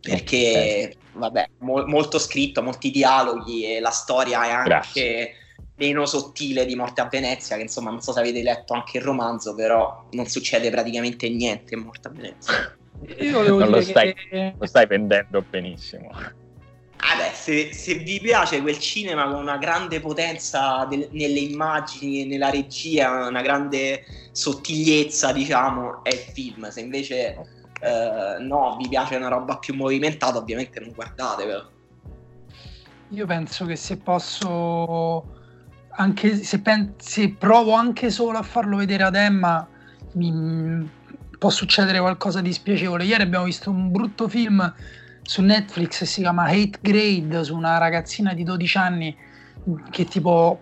perché vabbè mo- molto scritto molti dialoghi e la storia è anche Grazie. meno sottile di Morte a Venezia che insomma non so se avete letto anche il romanzo però non succede praticamente niente in Morte a Venezia. Io non lo stai, che... lo stai vendendo benissimo Ah se, se, vi piace quel cinema con una grande potenza del, nelle immagini e nella regia, una grande sottigliezza, diciamo, è il film. Se invece eh, no, vi piace una roba più movimentata, ovviamente non guardatevelo. Io penso che se posso, anche se, pen- se provo anche solo a farlo vedere ad Emma, mi, può succedere qualcosa di spiacevole. Ieri abbiamo visto un brutto film su Netflix si chiama Hate Grade su una ragazzina di 12 anni che tipo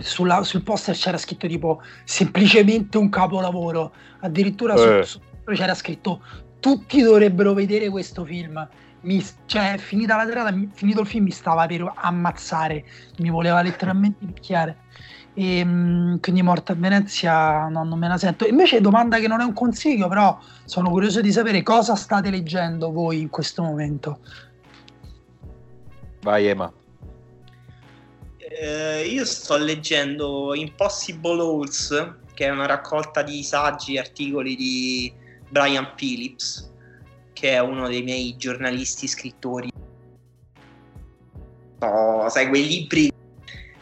sulla, sul poster c'era scritto tipo semplicemente un capolavoro addirittura eh. su, su, c'era scritto tutti dovrebbero vedere questo film mi, cioè, finita la serata, finito il film, mi stava per ammazzare, mi voleva letteralmente picchiare. E, ehm, quindi Morta a Venezia no, non me la sento. Invece, domanda che non è un consiglio, però sono curioso di sapere cosa state leggendo voi in questo momento. Vai, Ema. Eh, io sto leggendo Impossible Holes, che è una raccolta di saggi e articoli di Brian Phillips, che è uno dei miei giornalisti scrittori. Oh, sai, quei libri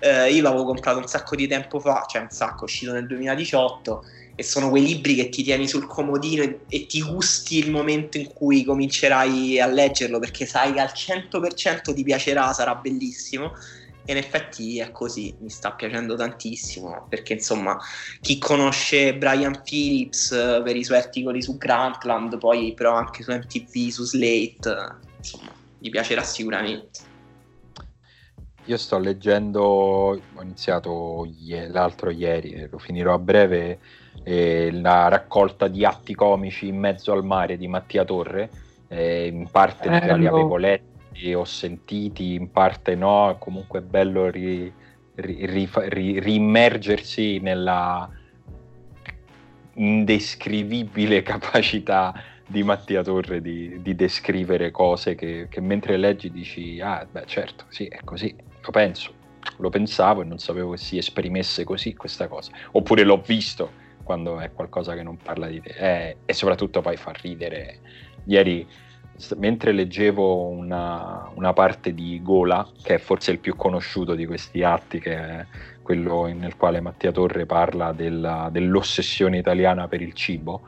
eh, io l'avevo comprato un sacco di tempo fa, cioè un sacco, è uscito nel 2018 e sono quei libri che ti tieni sul comodino e, e, ti gusti il momento in cui comincerai a leggerlo perché sai che al 100% ti piacerà, sarà bellissimo e in effetti è così, mi sta piacendo tantissimo perché insomma chi conosce Brian Phillips eh, per i suoi articoli su Grantland, poi però anche su MTV, su Slate, insomma gli piacerà sicuramente. Io sto leggendo, ho iniziato ie- l'altro ieri, lo finirò a breve, eh, la raccolta di atti comici in mezzo al mare di Mattia Torre, eh, in parte eh, li avevo letti, ho sentiti, in parte no, comunque è bello ri, ri, ri, ri, riimmergersi nella indescrivibile capacità di Mattia Torre di, di descrivere cose che, che, mentre leggi dici, ah beh certo, sì, è così, lo penso, lo pensavo e non sapevo che si esprimesse così questa cosa, oppure l'ho visto quando è qualcosa che non parla di te. Eh, e soprattutto poi fa ridere. Ieri, mentre leggevo una, una, parte di Gola, che è forse il più conosciuto di questi atti, che è quello nel quale Mattia Torre parla della, dell'ossessione italiana per il cibo,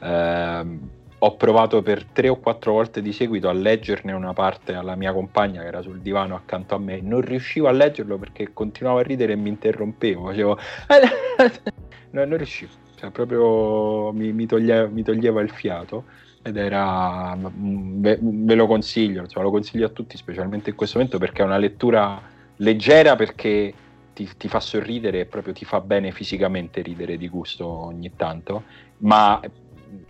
ehm, ho provato per tre o quattro volte di seguito a leggerne una parte alla mia compagna che era sul divano accanto a me. Non riuscivo a leggerlo perché continuavo a ridere e mi interrompevo. Facevo... no, non riuscivo, cioè, proprio mi, mi, toglieva, mi, toglieva, il fiato. Ed era, ve, ve lo consiglio, insomma, lo consiglio a tutti, specialmente in questo momento perché è una lettura leggera perché ti, ti, fa sorridere e proprio ti fa bene fisicamente ridere di gusto ogni tanto, ma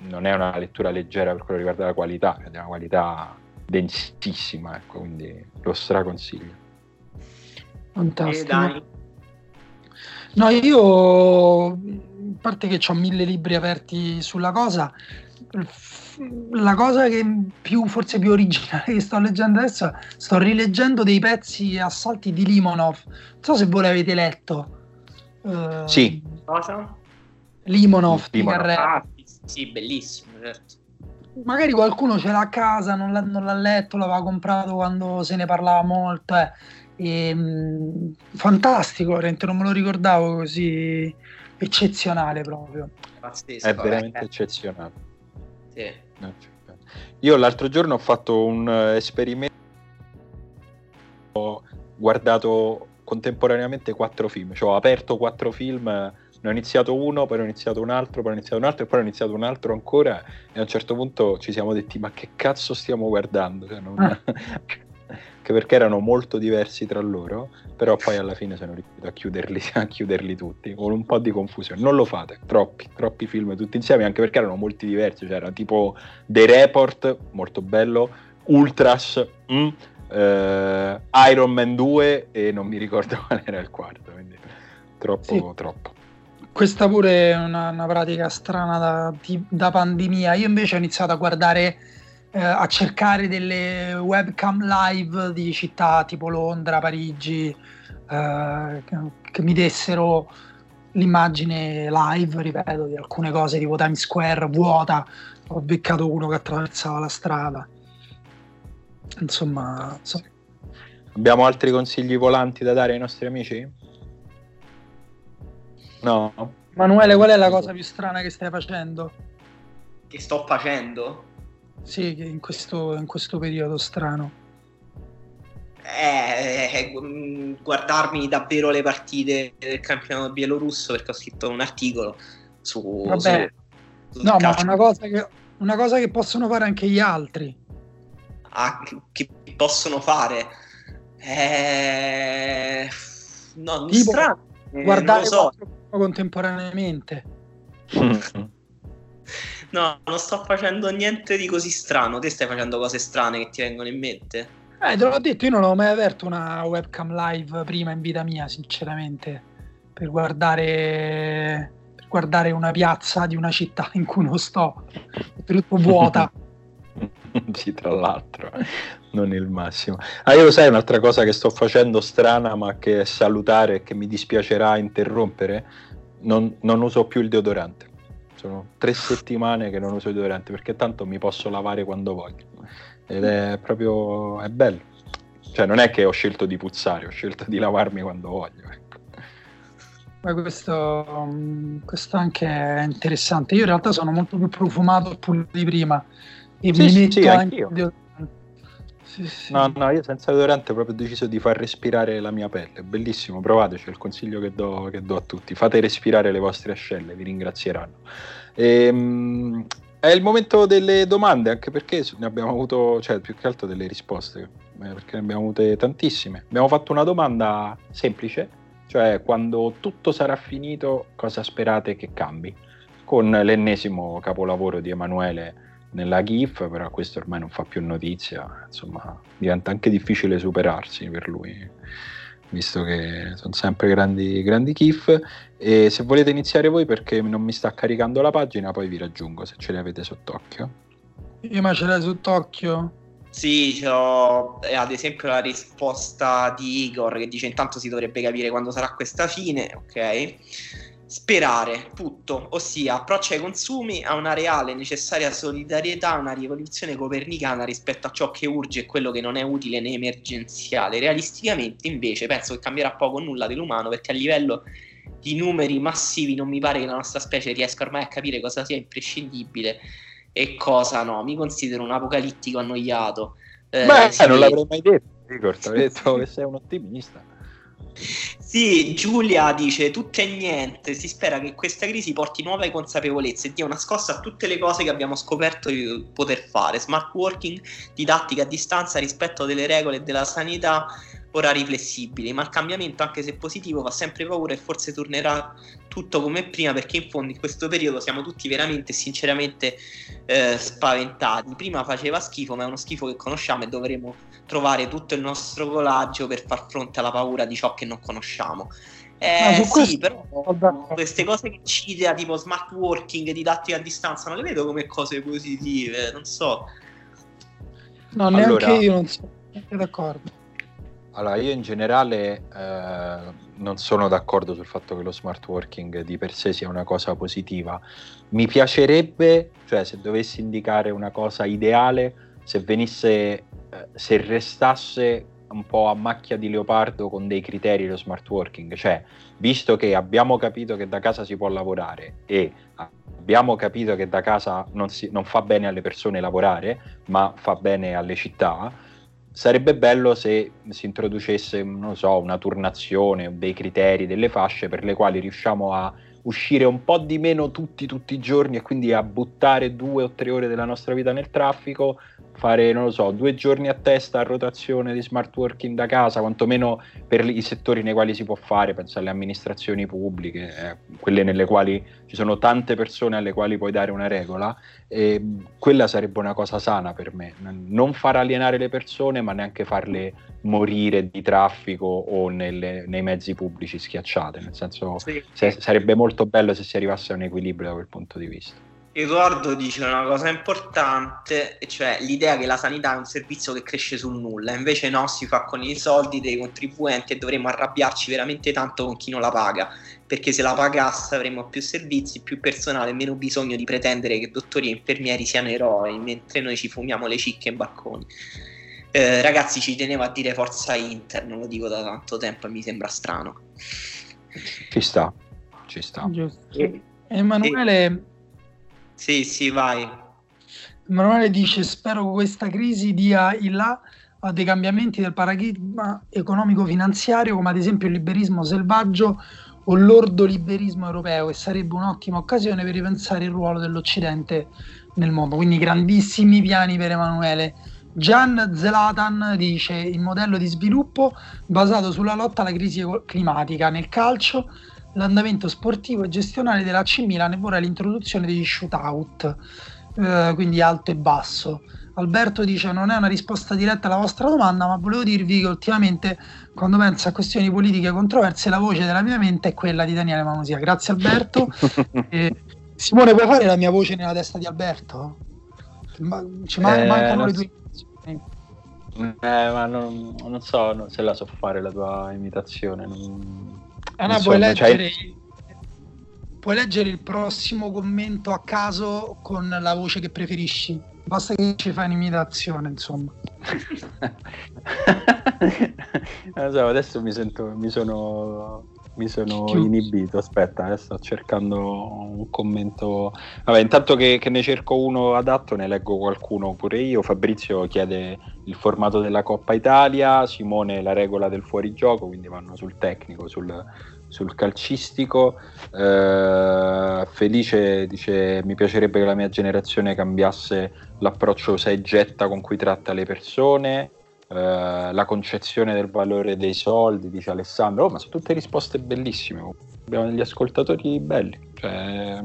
non è una lettura leggera per quello che riguarda la qualità, è una qualità densissima, ecco, quindi lo straconsiglio. Fantastico. No, io, a parte che ho mille libri aperti sulla cosa, la cosa che più, forse più originale che sto leggendo adesso, sto rileggendo dei pezzi assalti di Limonov. Non so se voi l'avete letto. Uh, sì. Cosa? Limonov, Limonov. di Ah, sì, bellissimo, certo. Magari qualcuno ce l'ha a casa, non l'ha, non l'ha letto, l'aveva comprato quando se ne parlava molto. Eh. E, mh, mm, fantastico, veramente non me lo ricordavo così eccezionale proprio. Pazzesco, è veramente eh. eccezionale. Sì. Io l'altro giorno ho fatto un uh, esperimento, ho guardato contemporaneamente quattro film, cioè ho aperto quattro film ne ho iniziato uno, poi ho iniziato un altro, poi ho iniziato un altro e poi ho iniziato un altro ancora e a un certo punto ci siamo detti ma che cazzo stiamo guardando? Cioè, non... ah. Anche perché erano molto diversi tra loro, però poi alla fine sono riuscito a chiuderli, a chiuderli tutti con un po' di confusione. Non lo fate, troppi, troppi film tutti insieme, anche perché erano molti diversi, cioè era tipo The Report, molto bello, Ultras, mm, eh, Iron Man 2 e non mi ricordo qual era il quarto, quindi troppo, sì. troppo. Questa pure è una, una pratica strana da, di, da, pandemia. Io invece ho iniziato a guardare, eh, a cercare delle webcam live di città tipo Londra, Parigi, eh, che, mi dessero l'immagine live, ripeto, di alcune cose tipo Times Square vuota. Ho beccato uno che attraversava la strada. Insomma, so. abbiamo altri consigli volanti da dare ai nostri amici? No. Manuele, qual è la cosa più strana che stai facendo? Che sto facendo? Sì, in questo, in questo periodo strano. Eh, eh, guardarmi davvero le partite del campionato bielorusso perché ho scritto un articolo su... Vabbè. Su, no, ma una cosa, che, una cosa che possono fare anche gli altri. Ah, che possono fare? Eh... No, tipo, strano. Guardare so. Contemporaneamente. No, non sto facendo niente di così strano. Te stai facendo cose strane che ti vengono in mente? Eh, te l'ho detto, io non ho mai aperto una webcam live prima in vita mia, sinceramente, per guardare, per guardare una piazza di una città in cui non sto, tutto vuota. sì, tra l'altro, non il massimo. Ah, io sai un'altra cosa che sto facendo strana, ma che è salutare e che mi dispiacerà interrompere? Non, non uso più il deodorante. Sono tre settimane che non uso il deodorante perché tanto mi posso lavare quando voglio. Ed è proprio è bello. Cioè, non è che ho scelto di puzzare, ho scelto di lavarmi quando voglio. Ecco. Ma questo, questo anche è interessante. Io in realtà sono molto più profumato pure di prima e sì, sì, sì, anche sì, sì. No, no, io senza deodorante ho proprio deciso di far respirare la mia pelle. Bellissimo, provateci, è il consiglio che do, che do, a tutti. Fate respirare le vostre ascelle, vi ringrazieranno. Ehm, è il momento delle domande, anche perché ne abbiamo avuto, cioè più che altro delle risposte, eh, perché ne abbiamo avute tantissime. Abbiamo fatto una domanda semplice, cioè quando tutto sarà finito cosa sperate che cambi? Con l'ennesimo capolavoro di Emanuele nella GIF, però questo ormai non fa più notizia, insomma diventa anche difficile superarsi per lui, visto che sono sempre grandi, grandi GIF. E se volete iniziare voi perché non mi sta caricando la pagina, poi vi raggiungo se ce le avete sott'occhio. Io ma ce l'hai sott'occhio? Sì, ho ad esempio la risposta di Igor che dice intanto si dovrebbe capire quando sarà questa fine, ok? Sperare, tutto, ossia approccio ai consumi a una reale necessaria solidarietà, una rivoluzione copernicana rispetto a ciò che urge e quello che non è utile né emergenziale. Realisticamente invece penso che cambierà poco o nulla dell'umano perché a livello di numeri massivi non mi pare che la nostra specie riesca ormai a capire cosa sia imprescindibile e cosa no. Mi considero un apocalittico annoiato. Eh, Beh, sì. non l'avrei mai detto, Igor, ti detto che sei un ottimista. Sì, Giulia dice tutto e niente. Si spera che questa crisi porti nuove consapevolezze e dia una scossa a tutte le cose che abbiamo scoperto di poter fare. Smart working, didattica a distanza, rispetto delle regole della sanità, orari flessibili. Ma il cambiamento, anche se positivo, fa sempre paura e forse tornerà tutto come prima perché in fondo in questo periodo siamo tutti veramente e sinceramente eh, spaventati. Prima faceva schifo, ma è uno schifo che conosciamo e dovremo trovare tutto il nostro coraggio per far fronte alla paura di ciò che non conosciamo. Eh, sì, questo... però queste cose che cita tipo smart working, didattica a distanza, non le vedo come cose positive, non so. No, neanche allora, io non sono d'accordo. Allora, io in generale eh, non sono d'accordo sul fatto che lo smart working di per sé sia una cosa positiva. Mi piacerebbe, cioè se dovessi indicare una cosa ideale, se venisse eh, se restasse un po' a macchia di leopardo con dei criteri lo smart working, cioè visto che abbiamo capito che da casa si può lavorare e abbiamo capito che da casa non, si, non fa bene alle persone lavorare, ma fa bene alle città, sarebbe bello se si introducesse, non so, una turnazione, dei criteri, delle fasce per le quali riusciamo a uscire un po' di meno tutti, tutti i giorni e quindi a buttare due o tre ore della nostra vita nel traffico, fare, non lo so, due giorni a testa a rotazione di smart working da casa, quantomeno per i settori nei quali si può fare, penso alle amministrazioni pubbliche, eh, quelle nelle quali ci sono tante persone alle quali puoi dare una regola, e quella sarebbe una cosa sana per me, non far alienare le persone ma neanche farle morire di traffico o nelle, nei mezzi pubblici schiacciate, nel senso sì. se, sarebbe molto bello se si arrivasse a un equilibrio da quel punto di vista. Edoardo dice una cosa importante, cioè l'idea che la sanità è un servizio che cresce sul nulla, invece no, si fa con i soldi dei contribuenti e dovremmo arrabbiarci veramente tanto con chi non la paga, perché se la pagasse avremmo più servizi, più personale, meno bisogno di pretendere che dottori e infermieri siano eroi, mentre noi ci fumiamo le cicche in balconi. Eh, ragazzi, ci tenevo a dire forza Inter, non lo dico da tanto tempo e mi sembra strano. Ci sta, ci sta. E, Emanuele... E sì, sì, vai. Emanuele dice: Spero che questa crisi dia il là a dei cambiamenti del paradigma economico-finanziario, come ad esempio il liberismo selvaggio o l'ordoliberismo europeo, e sarebbe un'ottima occasione per ripensare il ruolo dell'Occidente nel mondo. Quindi, grandissimi piani per Emanuele. Gian Zelatan dice: Il modello di sviluppo basato sulla lotta alla crisi climatica nel calcio l'andamento sportivo e gestionale della C Milan e vorrei l'introduzione degli shootout, eh, quindi alto e basso. Alberto dice non è una risposta diretta alla vostra domanda, ma volevo dirvi che ultimamente quando penso a questioni politiche controverse la voce della mia mente è quella di Daniele Manusia. Grazie Alberto. e, Simone, puoi fare la mia voce nella testa di Alberto? Ma, ci man- eh, mancano le tue eh, ma non, non so no, se la so fare la tua imitazione. Non, Anna, non puoi, leggere, cioè... puoi leggere il prossimo commento a caso con la voce che preferisci. Basta che ci fai un'imitazione, insomma. non so, adesso mi sento, mi sono mi sono inibito. Aspetta, eh, sto cercando un commento. Vabbè, intanto che, che, ne cerco uno adatto, ne leggo qualcuno pure io. Fabrizio chiede il formato della Coppa Italia, Simone la regola del fuorigioco, quindi vanno sul tecnico, sul, sul calcistico. Eh, Felice dice: Mi piacerebbe che la mia generazione cambiasse l'approccio sei getta con cui tratta le persone. Eh, la concezione del valore dei soldi, dice Alessandro, oh, ma sono tutte risposte bellissime, abbiamo degli ascoltatori belli, cioè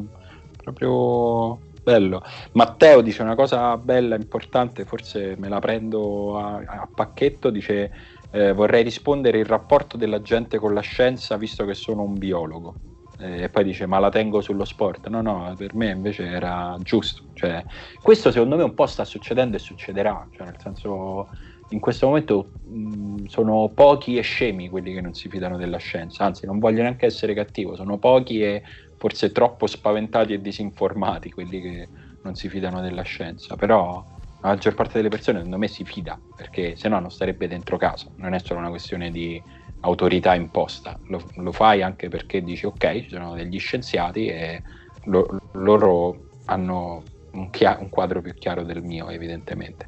proprio bello. Matteo dice una cosa bella, importante, forse me la prendo a, a pacchetto, dice eh, vorrei rispondere il rapporto della gente con la scienza visto che sono un biologo. E poi dice ma la tengo sullo sport. No, no, per me invece era giusto. Cioè, questo secondo me un po' sta succedendo e succederà. Cioè, nel senso, in questo momento mh, sono pochi e scemi quelli che non si fidano della scienza, anzi non voglio neanche essere cattivo, sono pochi e forse troppo spaventati e disinformati quelli che non si fidano della scienza, però la maggior parte delle persone secondo me si fida, perché se no non starebbe dentro casa, non è solo una questione di autorità imposta, lo, lo fai anche perché dici ok, ci sono degli scienziati e lo, loro hanno un, chia- un quadro più chiaro del mio evidentemente.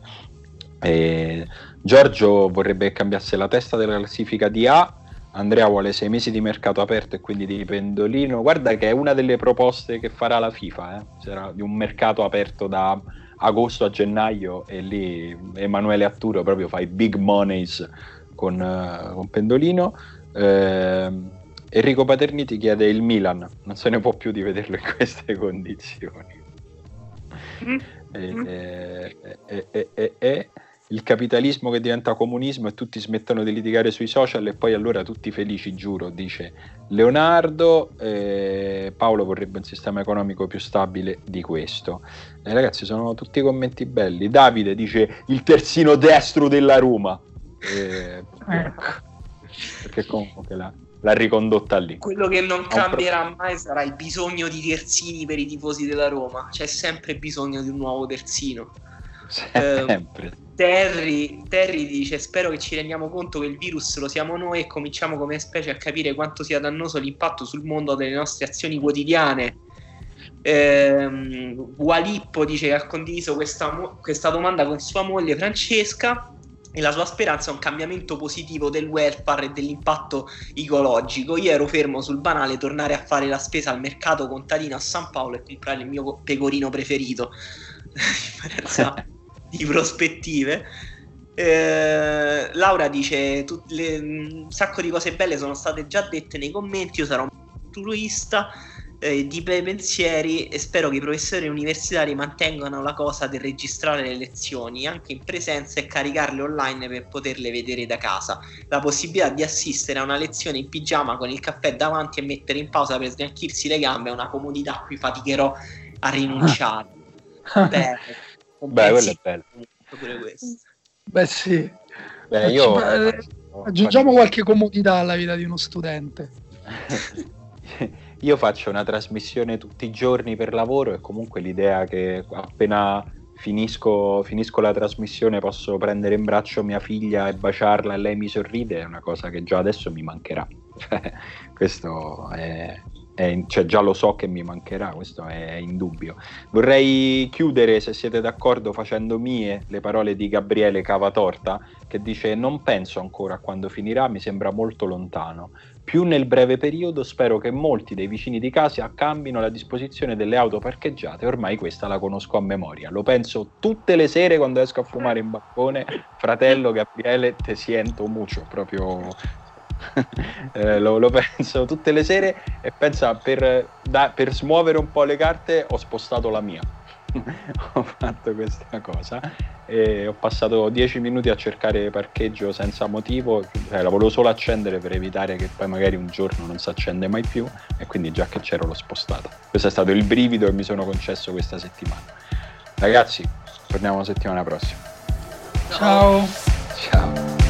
E Giorgio vorrebbe che cambiasse la testa della classifica di A. Andrea vuole sei mesi di mercato aperto e quindi di pendolino. Guarda che è una delle proposte che farà la FIFA, eh? C'era di un mercato aperto da agosto a gennaio e lì Emanuele Atturo proprio fa i big monies con, uh, con pendolino. Eh, Enrico Paterni ti chiede il Milan, non se ne può più di vederlo in queste condizioni. Mm. E, e, e, il capitalismo che diventa comunismo e tutti smettono di litigare sui social e poi allora tutti felici, giuro, dice Leonardo. Eh, Paolo vorrebbe un sistema economico più stabile di questo. Eh, ragazzi, sono tutti commenti belli. Davide dice il terzino destro della Roma. Eh, ecco. Perché comunque la, l'ha ricondotta lì. Quello che non cambierà mai sarà il bisogno di terzini per i tifosi della Roma. C'è sempre bisogno di un nuovo terzino. Sempre. Eh, Terry, Terry, dice: Spero che ci rendiamo conto che il virus lo siamo noi e cominciamo come specie a capire quanto sia dannoso l'impatto sul mondo delle nostre azioni quotidiane. Ehm, Walippo dice che ha condiviso questa, questa domanda con sua moglie Francesca e la sua speranza è un cambiamento positivo del welfare e dell'impatto ecologico. Io ero fermo sul banale tornare a fare la spesa al mercato contadino a San Paolo e comprare il mio pecorino preferito. di prospettive. Eh, Laura dice le, un sacco di cose belle sono state già dette nei commenti io sarò un turista eh, di bei pensieri e spero che i professori universitari mantengano la cosa del registrare le lezioni anche in presenza e caricarle online per poterle vedere da casa la possibilità di assistere a una lezione in pigiama con il caffè davanti e mettere in pausa per sgranchirsi le gambe è una comodità a cui faticherò a rinunciare Beh, Beh, quello è bello. Pure questo. Beh, sì. Beh, io... Aggiungiamo qualche comodità alla vita di uno studente. io faccio una trasmissione tutti i giorni per lavoro e comunque l'idea che appena finisco, finisco, la trasmissione posso prendere in braccio mia figlia e baciarla e lei mi sorride è una cosa che già adesso mi mancherà. Cioè, questo è, è, cioè già lo so che mi mancherà, questo è indubbio. Vorrei chiudere, se siete d'accordo, facendo mie le parole di Gabriele Cavatorta, che dice non penso ancora a quando finirà, mi sembra molto lontano. Più nel breve periodo spero che molti dei vicini di casa cambino la disposizione delle auto parcheggiate, ormai questa la conosco a memoria. Lo penso tutte le sere quando esco a fumare in balcone. Fratello Gabriele, te siento mucho, proprio eh, lo, lo, penso tutte le sere e pensa per, da, per smuovere un po' le carte ho spostato la mia. ho fatto questa cosa e ho passato 10 minuti a cercare parcheggio senza motivo, cioè, la volevo solo accendere per evitare che poi magari un giorno non si accende mai più e quindi già che c'ero l'ho spostata. Questo è stato il brivido che mi sono concesso questa settimana. Ragazzi, torniamo la settimana prossima. Ciao. Ciao.